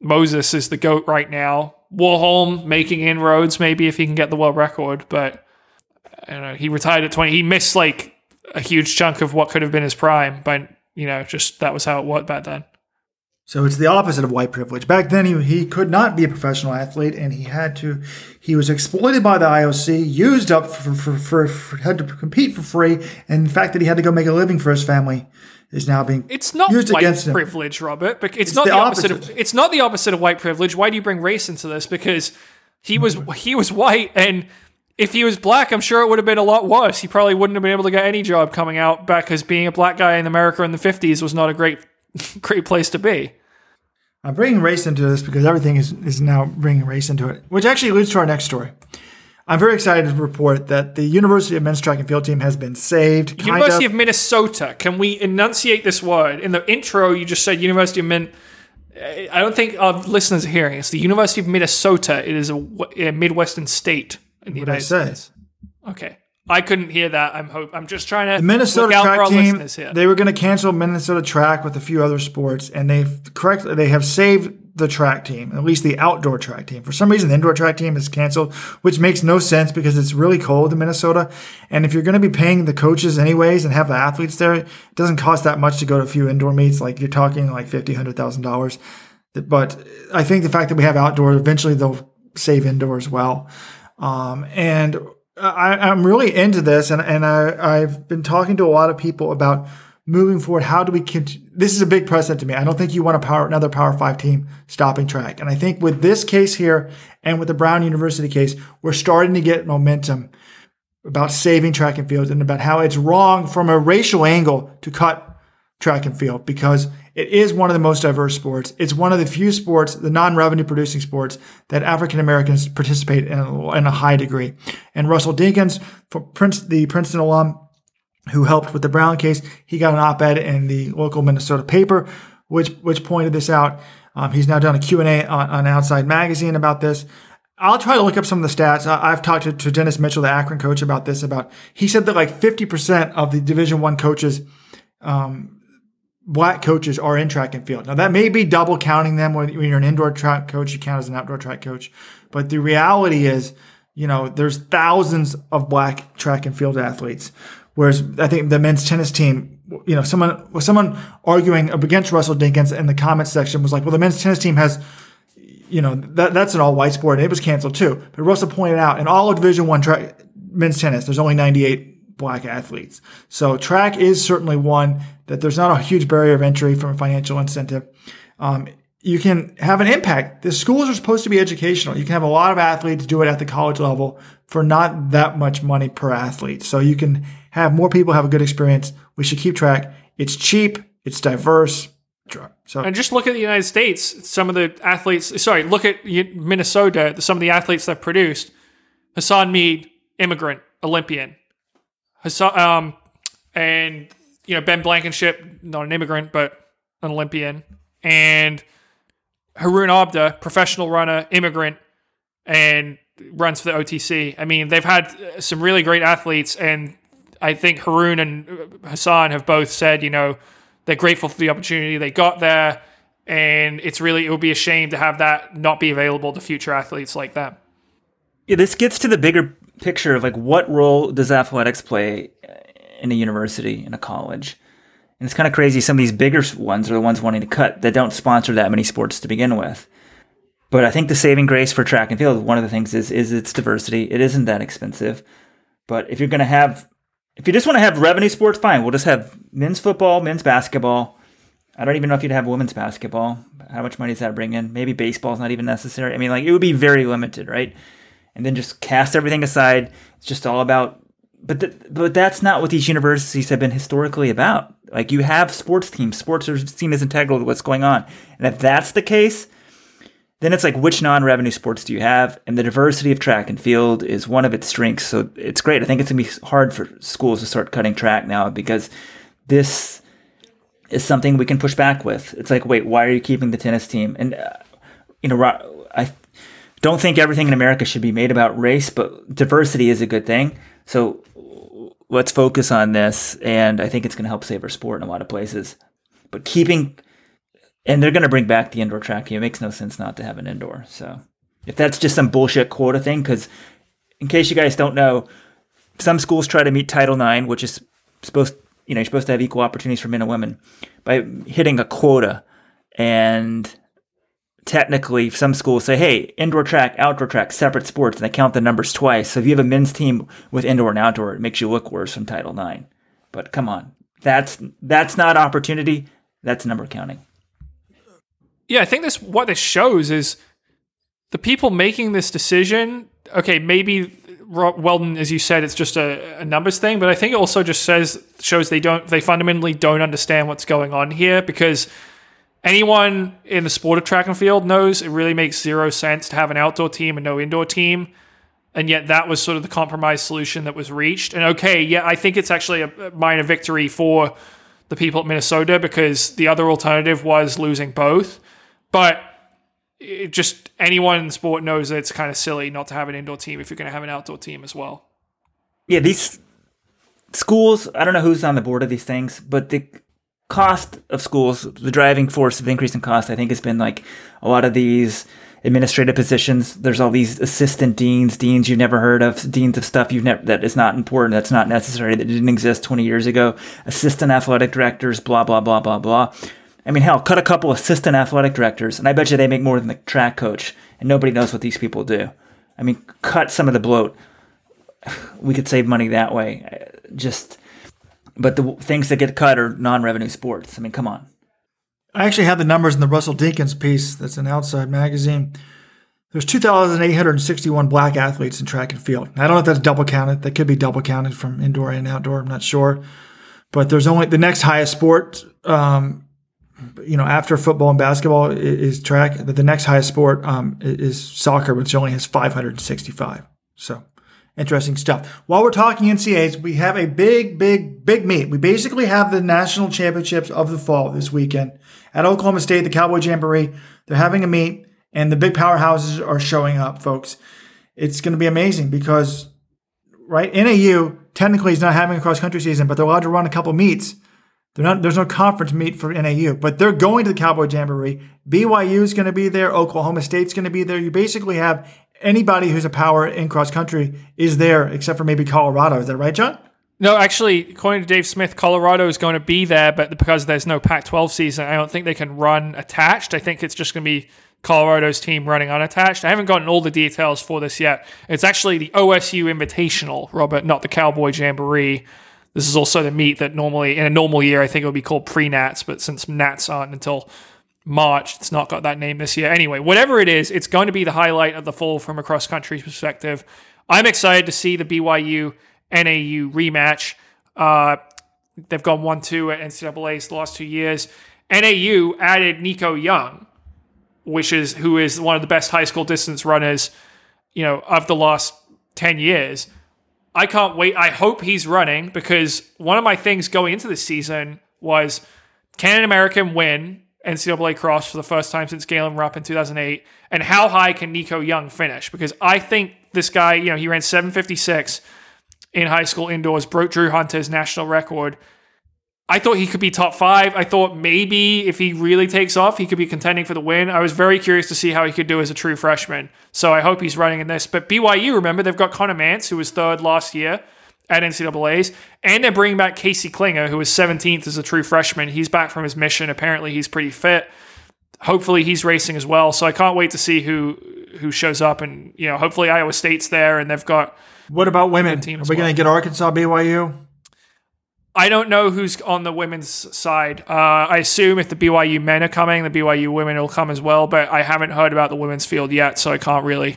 Moses is the GOAT right now. Warholm making inroads, maybe if he can get the world record, but I don't know. He retired at 20. He missed like a huge chunk of what could have been his prime, but you know, just that was how it worked back then. So it's the opposite of white privilege. Back then, he, he could not be a professional athlete, and he had to. He was exploited by the IOC, used up for, for, for, for had to compete for free, and the fact that he had to go make a living for his family is now being it's not used white against him. privilege, Robert. But it's, It's not the the, opposite. opposite. of it's not the opposite of white privilege. Why do you bring race into this? Because he was he was white, and if he was black, I'm sure it would have been a lot worse. He probably wouldn't have been able to get any job coming out back because being a black guy in America in the 50s was not a great *laughs* great place to be. I'm bringing race into this because everything is, is now bringing race into it, which actually leads to our next story. I'm very excited to report that the University of Men's Track and Field team has been saved. University of Minnesota. Can we enunciate this word? In the intro, you just said University of Min. I don't think our listeners are hearing. It's the University of Minnesota. It is a, a Midwestern state in the What I United say. States. Okay, I couldn't hear that. I'm hope. I'm just trying to The Minnesota look out for track team, they were going to cancel Minnesota track with a few other sports, and they've correctly they have saved the track team, at least the outdoor track team. For some reason, the indoor track team is canceled, which makes no sense because it's really cold in Minnesota. And if you're going to be paying the coaches anyways and have the athletes there, it doesn't cost that much to go to a few indoor meets. Like you're talking like fifty, hundred thousand dollars. But I think the fact that we have outdoor, eventually they'll save indoor as well. Um, and I, I'm really into this, and and I, I've been talking to a lot of people about moving forward. How do we? Cont- this is a big precedent to me. I don't think you want a power another Power Five team stopping track, and I think with this case here and with the Brown University case, we're starting to get momentum about saving track and field and about how it's wrong from a racial angle to cut track and field because it is one of the most diverse sports. It's one of the few sports, the non-revenue producing sports, that African Americans participate in in a high degree. And Russell Dinkins, Prince, the Princeton alum, who helped with the Brown case, he got an op-ed in the local Minnesota paper, which which pointed this out. Um, he's now done a Q&A on, on Outside Magazine about this. I'll try to look up some of the stats. I, I've talked to, to Dennis Mitchell, the Akron coach, about this. About he said that like 50% of the Division One coaches um, black coaches are in track and field. Now that may be double counting them when, you're an indoor track coach, you count as an outdoor track coach. But the reality is, you know, there's thousands of black track and field athletes. Whereas I think the men's tennis team, you know, someone was someone arguing against Russell Dinkins in the comments section was like, well, the men's tennis team has, you know, that that's an all white sport and it was canceled too. But Russell pointed out in all of Division One track men's tennis, there's only 98 black athletes. So track is certainly one that there's not a huge barrier of entry from a financial incentive. Um, you can have an impact. The schools are supposed to be educational. You can have a lot of athletes do it at the college level for not that much money per athlete. So you can have more people have a good experience. We should keep track. It's cheap. It's diverse. So And just look at the United States. Some of the athletes, sorry, look at Minnesota. Some of the athletes they've produced. Hassan Mead, immigrant, Olympian. Um, and you know Ben Blankenship, not an immigrant but an Olympian, and Harun Abda, professional runner, immigrant, and runs for the OTC. I mean, they've had some really great athletes, and I think Harun and Hassan have both said, you know, they're grateful for the opportunity they got there, and it's really it would be a shame to have that not be available to future athletes like them. Yeah, this gets to the bigger picture of like what role does athletics play in a university, in a college? And it's kind of crazy. Some of these bigger ones are the ones wanting to cut that don't sponsor that many sports to begin with. But I think the saving grace for track and field, one of the things is is its diversity. It isn't that expensive. But if you're going to have, if you just want to have revenue sports, fine. We'll just have men's football, men's basketball. I don't even know if you'd have women's basketball. How much money does that bring in? Maybe baseball's not even necessary. I mean, like it would be very limited, right? And then just cast everything aside. It's just all about. But but that's not what these universities have been historically about. Like you have sports teams. Sports are seen as integral to what's going on. And if that's the case, then it's like which non-revenue sports do you have? And the diversity of track and field is one of its strengths. So it's great. I think it's gonna be hard for schools to start cutting track now because this is something we can push back with. It's like, wait, why are you keeping the tennis team? And uh, you know, don't think everything in America should be made about race, but diversity is a good thing. So let's focus on this, and I think it's going to help save our sport in a lot of places. But keeping, and they're going to bring back the indoor track. It makes no sense not to have an indoor. So if that's just some bullshit quota thing, because in case you guys don't know, some schools try to meet Title IX, which is supposed you know, you're supposed to have equal opportunities for men and women by hitting a quota. And technically, some schools say, hey, indoor track, outdoor track, separate sports, and they count the numbers twice. So if you have a men's team with indoor and outdoor, it makes you look worse from Title IX. But come on, that's that's not opportunity. That's number counting. Yeah, I think this what this shows is the people making this decision. Okay, maybe Weldon, as you said, it's just a, a, numbers thing, but I think it also just says shows they don't they fundamentally don't understand what's going on here because anyone in the sport of track and field knows it really makes zero sense to have an outdoor team and no indoor team. And yet that was sort of the compromise solution that was reached. And okay, yeah, I think it's actually a minor victory for the people at Minnesota because the other alternative was losing both. But it just anyone in sport knows that it's kind of silly not to have an indoor team if you're going to have an outdoor team as well. Yeah, these schools, I don't know who's on the board of these things, but the cost of schools, the driving force of increase in cost, I think has been like a lot of these administrative positions. There's all these assistant deans, deans you've never heard of, deans of stuff you've never that is not important, that's not necessary, that didn't exist 20 years ago, assistant athletic directors, blah blah blah blah blah. I mean, hell, cut a couple assistant athletic directors, and I bet you they make more than the track coach, and nobody knows what these people do. I mean, cut some of the bloat. *sighs* We could save money that way. Just, but the things that get cut are non-revenue sports. I mean, come on. I actually have the numbers in the Russell Dinkins piece. That's an Outside magazine. There's 2,861 black athletes in track and field. I don't know if that's double counted. That could be double counted from indoor and outdoor. I'm not sure. But there's only the next highest sport um, you know, after football and basketball is track. The next highest sport um, is soccer, which only has 565. So interesting stuff. While we're talking NCAAs, we have a big, big, big meet. We basically have the national championships of the fall this weekend at Oklahoma State, the Cowboy Jamboree. They're having a meet, and the big powerhouses are showing up, folks. It's going to be amazing because, right, NAU technically is not having a cross country season, but they're allowed to run a couple meets not, there's no conference meet for NAU, but they're going to the Cowboy Jamboree. BYU is going to be there. Oklahoma State's going to be there. You basically have anybody who's a power in cross country is there, except for maybe Colorado. Is that right, John? No, actually, according to Dave Smith, Colorado is going to be there, but because there's no Pac 12 season, I don't think they can run attached. I think it's just going to be Colorado's team running unattached. I haven't gotten all the details for this yet. It's actually the OSU Invitational, Robert, not the Cowboy Jamboree. This is also the meet that normally, in a normal year, I think it would be called pre Nats, but since Nats aren't until March, it's not got that name this year. Anyway, whatever it is, it's going to be the highlight of the fall from a cross country perspective. I'm excited to see the BYU NAU rematch. Uh, they've gone 1 2 at NCAA's the last two years. NAU added Nico Young, which is who is one of the best high school distance runners, you know, of the last 10 years. I can't wait. I hope he's running because one of my things going into this season was can an American win NCAA cross for the first time since Galen Rupp in 2008? And how high can Nico Young finish? Because I think this guy, you know, he ran 756 in high school indoors, broke Drew Hunter's national record. I thought he could be top five. I thought maybe if he really takes off, he could be contending for the win. I was very curious to see how he could do as a true freshman. So I hope he's running in this. But BYU, remember, they've got Conner Mantz, who was third last year at NCAA's, and they're bringing back Casey Clinger, who was 17th as a true freshman. He's back from his mission. Apparently, he's pretty fit. Hopefully, he's racing as well. So I can't wait to see who who shows up, and you know, hopefully Iowa State's there, and they've got. What about women? team Are we well. going to get Arkansas BYU? I don't know who's on the women's side. Uh, I assume if the BYU men are coming, the BYU women will come as well. But I haven't heard about the women's field yet, so I can't really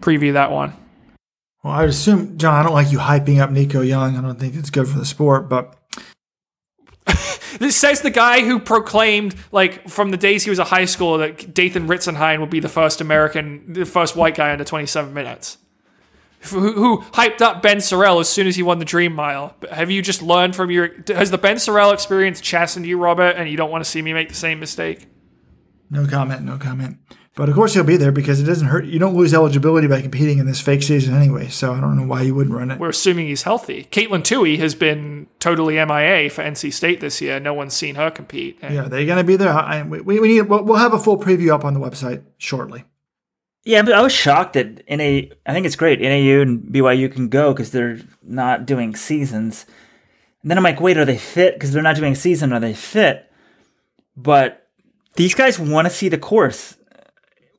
preview that one. Well, I would assume, John, I don't like you hyping up Nico Young. I don't think it's good for the sport, but This *laughs* says the guy who proclaimed, like, from the days he was a high schooler, that Dathan Ritzenheim would be the first American, the first white guy under 27 minutes. Who, who hyped up Ben Saarel as soon as he won the Dream Mile. But Have you just learned from your. Has the Ben Saarel experience chastened you, Robert, and you don't want to see me make the same mistake? no comment, no comment. But of course he'll be there because it doesn't hurt. You don't lose eligibility by competing in this fake season anyway. So I don't know why you wouldn't run it. We're assuming he's healthy. Katelyn Tuohy has been totally MIA for NC State this year. No one's seen her compete. And Yeah, they're going to be there. I, we, we need. We'll, we'll have a full preview up on the website shortly. Yeah, but I was shocked that NA. I think it's great. NAU and BYU can go because they're not doing seasons. And then I'm like, wait, are they fit? Because they're not doing a season. Are they fit? But these guys want to see the course.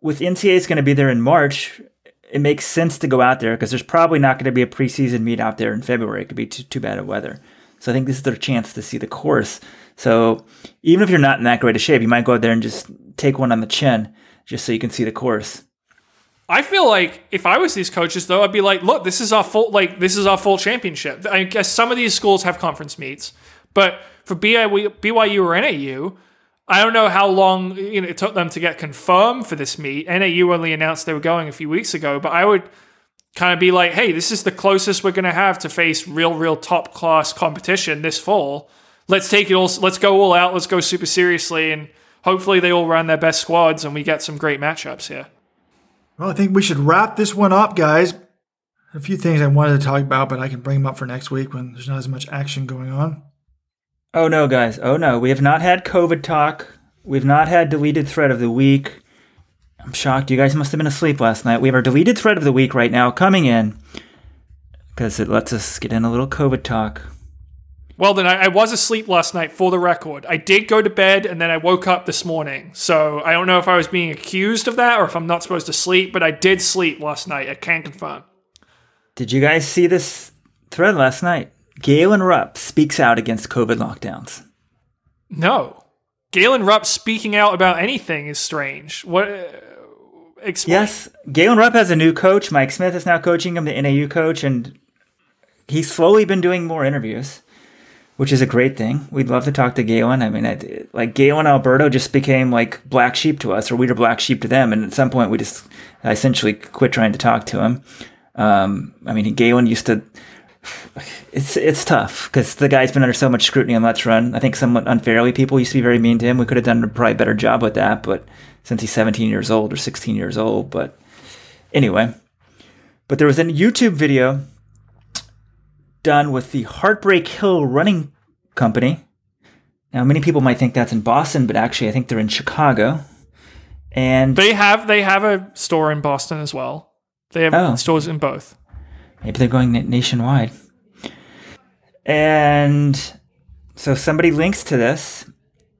With NCAA going to be there in March, it makes sense to go out there because there's probably not going to be a preseason meet out there in February. It could be too, too bad of weather. So I think this is their chance to see the course. So even if you're not in that great a shape, you might go out there and just take one on the chin just so you can see the course. I feel like if I was these coaches, though, I'd be like, look, this is our full like this is our full championship. I guess some of these schools have conference meets, but for BYU, BYU or NAU, I don't know how long you know it took them to get confirmed for this meet. NAU only announced they were going a few weeks ago, but I would kind of be like, hey, this is the closest we're going to have to face real, real top class competition this fall. Let's take it all. Let's go all out. Let's go super seriously, and hopefully they all run their best squads, and we get some great matchups here. Well, I think we should wrap this one up, guys. A few things I wanted to talk about, but I can bring them up for next week when there's not as much action going on. Oh no, guys. Oh no. We have not had COVID talk. We've not had deleted thread of the week. I'm shocked. You guys must have been asleep last night. We have our deleted thread of the week right now coming in because it lets us get in a little COVID talk. Well, then I, I was asleep last night for the record. I did go to bed and then I woke up this morning. So I don't know if I was being accused of that or if I'm not supposed to sleep, but I did sleep last night. I can confirm. Did you guys see this thread last night? Galen Rupp speaks out against COVID lockdowns. No. Galen Rupp speaking out about anything is strange. What? Uh, explain. Yes, Galen Rupp has a new coach. Mike Smith is now coaching him, the NAU coach, and he's slowly been doing more interviews, which is a great thing. We'd love to talk to Galen. I mean, I, like Galen Alberto just became like black sheep to us, or we were black sheep to them, and at some point we just essentially quit trying to talk to him. Um, I mean, Galen used to. It's it's tough because the guy's been under so much scrutiny on Let's Run. I think somewhat unfairly, people used to be very mean to him. We could have done a probably better job with that, but since he's 17 years old or 16 years old, but anyway. But there was a YouTube video done with the Heartbreak Hill Running Company. Now, many people might think that's in Boston, but actually, I think they're in Chicago. And They have they have a store in Boston as well. They have Oh. stores in both. Maybe they're going nationwide. And so somebody links to this.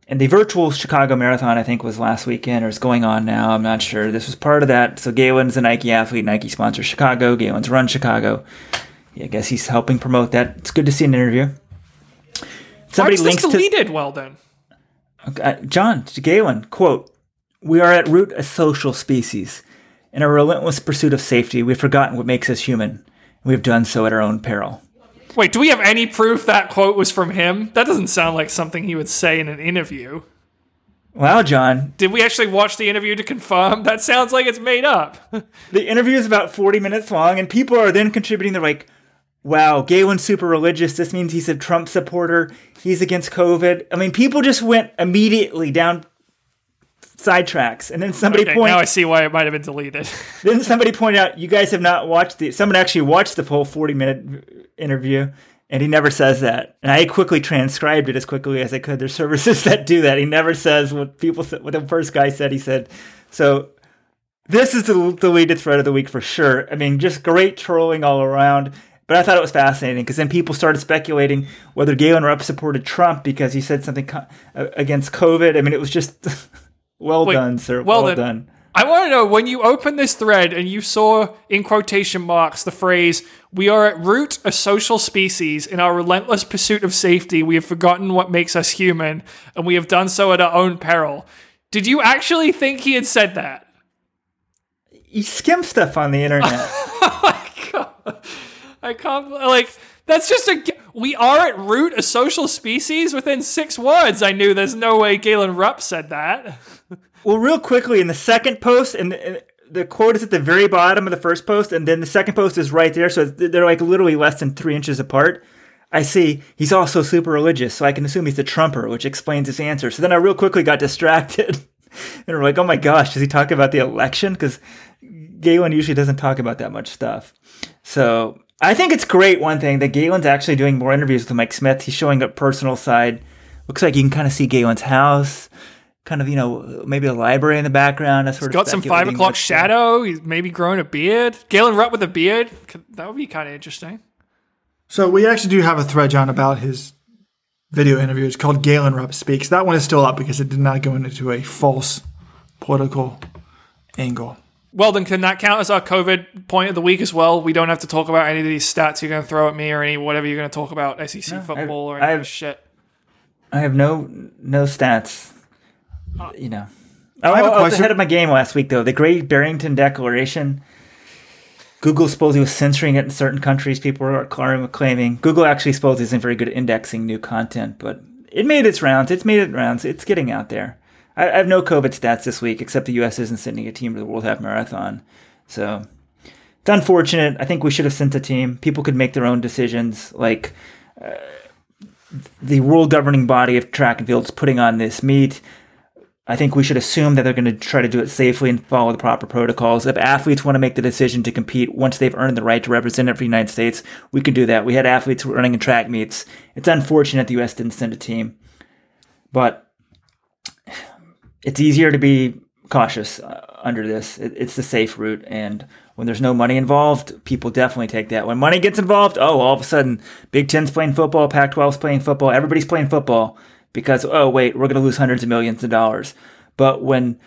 And the virtual Chicago Marathon, I think, was last weekend or is going on now. I'm not sure. This was part of that. So Galen's a Nike athlete. Nike sponsors Chicago. Galen's run Chicago. Yeah, I guess he's helping promote that. It's good to see an interview. Why Somebody this links to deleted? Well then. uh, John to Galen, quote, We are at root a social species. In our relentless pursuit of safety, we've forgotten what makes us human. And we've done so at our own peril. Wait, do we have any proof that quote was from him? That doesn't sound like something he would say in an interview. Wow, John. Did we actually watch the interview to confirm? That sounds like it's made up. *laughs* The interview is about 40 minutes long, and people are then contributing. They're like, wow, Galen's super religious. This means he's a Trump supporter. He's against COVID. I mean, people just went immediately down sidetracks. And then somebody Okay, pointed now I see why it might have been deleted. *laughs* then somebody pointed out you guys have not watched the someone actually watched the full 40 minute interview and he never says that and i quickly transcribed it as quickly as i could there's services *laughs* that do that he never says what people said what the first guy said he said so this is the deleted thread of the week for sure i mean just great trolling all around But I thought it was fascinating because then people started speculating whether Galen Rupp supported Trump because he said something co- against COVID. I mean, it was just *laughs* well Wait, done, sir. well Well, done. done. I want to know when you opened this thread and you saw in quotation marks the phrase, We are at root a social species. In our relentless pursuit of safety, we have forgotten what makes us human, and we have done so at our own peril. Did you actually think he had said that? You skim stuff on the internet. *laughs* oh my god. I can't like that's just a we are at root a social species within six words. I knew there's no way Galen Rupp said that. *laughs* well, real quickly, in the second post, and the quote is at the very bottom of the first post, and then the second post is right there. So they're like literally less than three inches apart. I see he's also super religious, so I can assume he's a Trumper, which explains his answer. So then I real quickly got distracted. *laughs* and we're like, oh my gosh, does he talk about the election? Because Galen usually doesn't talk about that much stuff. So I think it's great, one thing, that Galen's actually doing more interviews with Mike Smith. He's showing a personal side. Looks like you can kind of see Galen's house, kind of, you know, maybe a library in the background. That's sort Got of some five o'clock what's- shadow. He's maybe growing a beard. Galen Rupp with a beard. That would be kind of interesting. So we actually do have a thread, John, about his video interview. It's called Galen Rupp Speaks. That one is still up because it did not go into a false political angle. Well, then can that count as our COVID point of the week as well? We don't have to talk about any of these stats you're going to throw at me or any whatever you're going to talk about SEC football or any of I've- this shit. I have no no stats. Uh, you know. Oh, have a I was ahead of my game last week, though. The Great Barrington Declaration. Google supposedly was censoring it in certain countries. People are claiming, claiming. Google actually supposedly isn't very good at indexing new content, but it made its rounds. It's made its rounds. It's getting out there. I, I have no COVID stats this week, except the U.S. isn't sending a team to the World Half Marathon. So it's unfortunate. I think we should have sent a team. People could make their own decisions. Like uh, the world governing body of track and field is putting on this meet. I think we should assume that they're going to try to do it safely and follow the proper protocols. If athletes want to make the decision to compete once they've earned the right to represent it for the United States, we can do that. We had athletes running in track meets. It's unfortunate the U.S. didn't send a team, but it's easier to be cautious uh, under this. It, it's the safe route, and when there's no money involved, people definitely take that. When money gets involved, oh, all of a sudden, Big Ten's playing football, Pac-12's playing football, everybody's playing football because oh wait, we're going to lose hundreds of millions of dollars. But when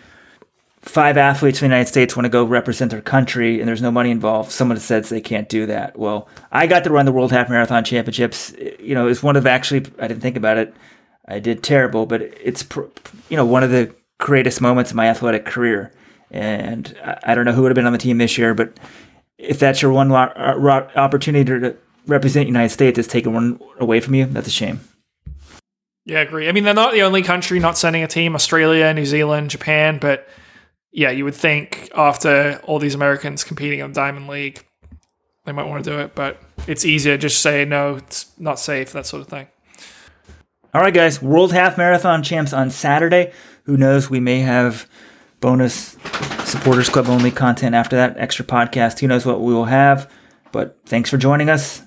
five athletes from the United States want to go represent their country and there's no money involved, someone says they can't do that. Well, I got to run the World Half Marathon Championships. You know, it's one of actually I didn't think about it. I did terrible, but it's you know one of the greatest moments of my athletic career. And I, don't know who would have been on the team this year, but if that's your one uh, opportunity to represent the United States, it's taken one away from you. That's a shame. Yeah, I agree. I mean, they're not the only country not sending a team. Australia, New Zealand, Japan, but yeah, you would think after all these Americans competing in the Diamond League, they might want to do it. But it's easier just say no, it's not safe, that sort of thing. All right, guys. World Half Marathon champs on Saturday. Who knows? We may have bonus supporters club only content after that extra podcast. Who knows what we will have? But thanks for joining us.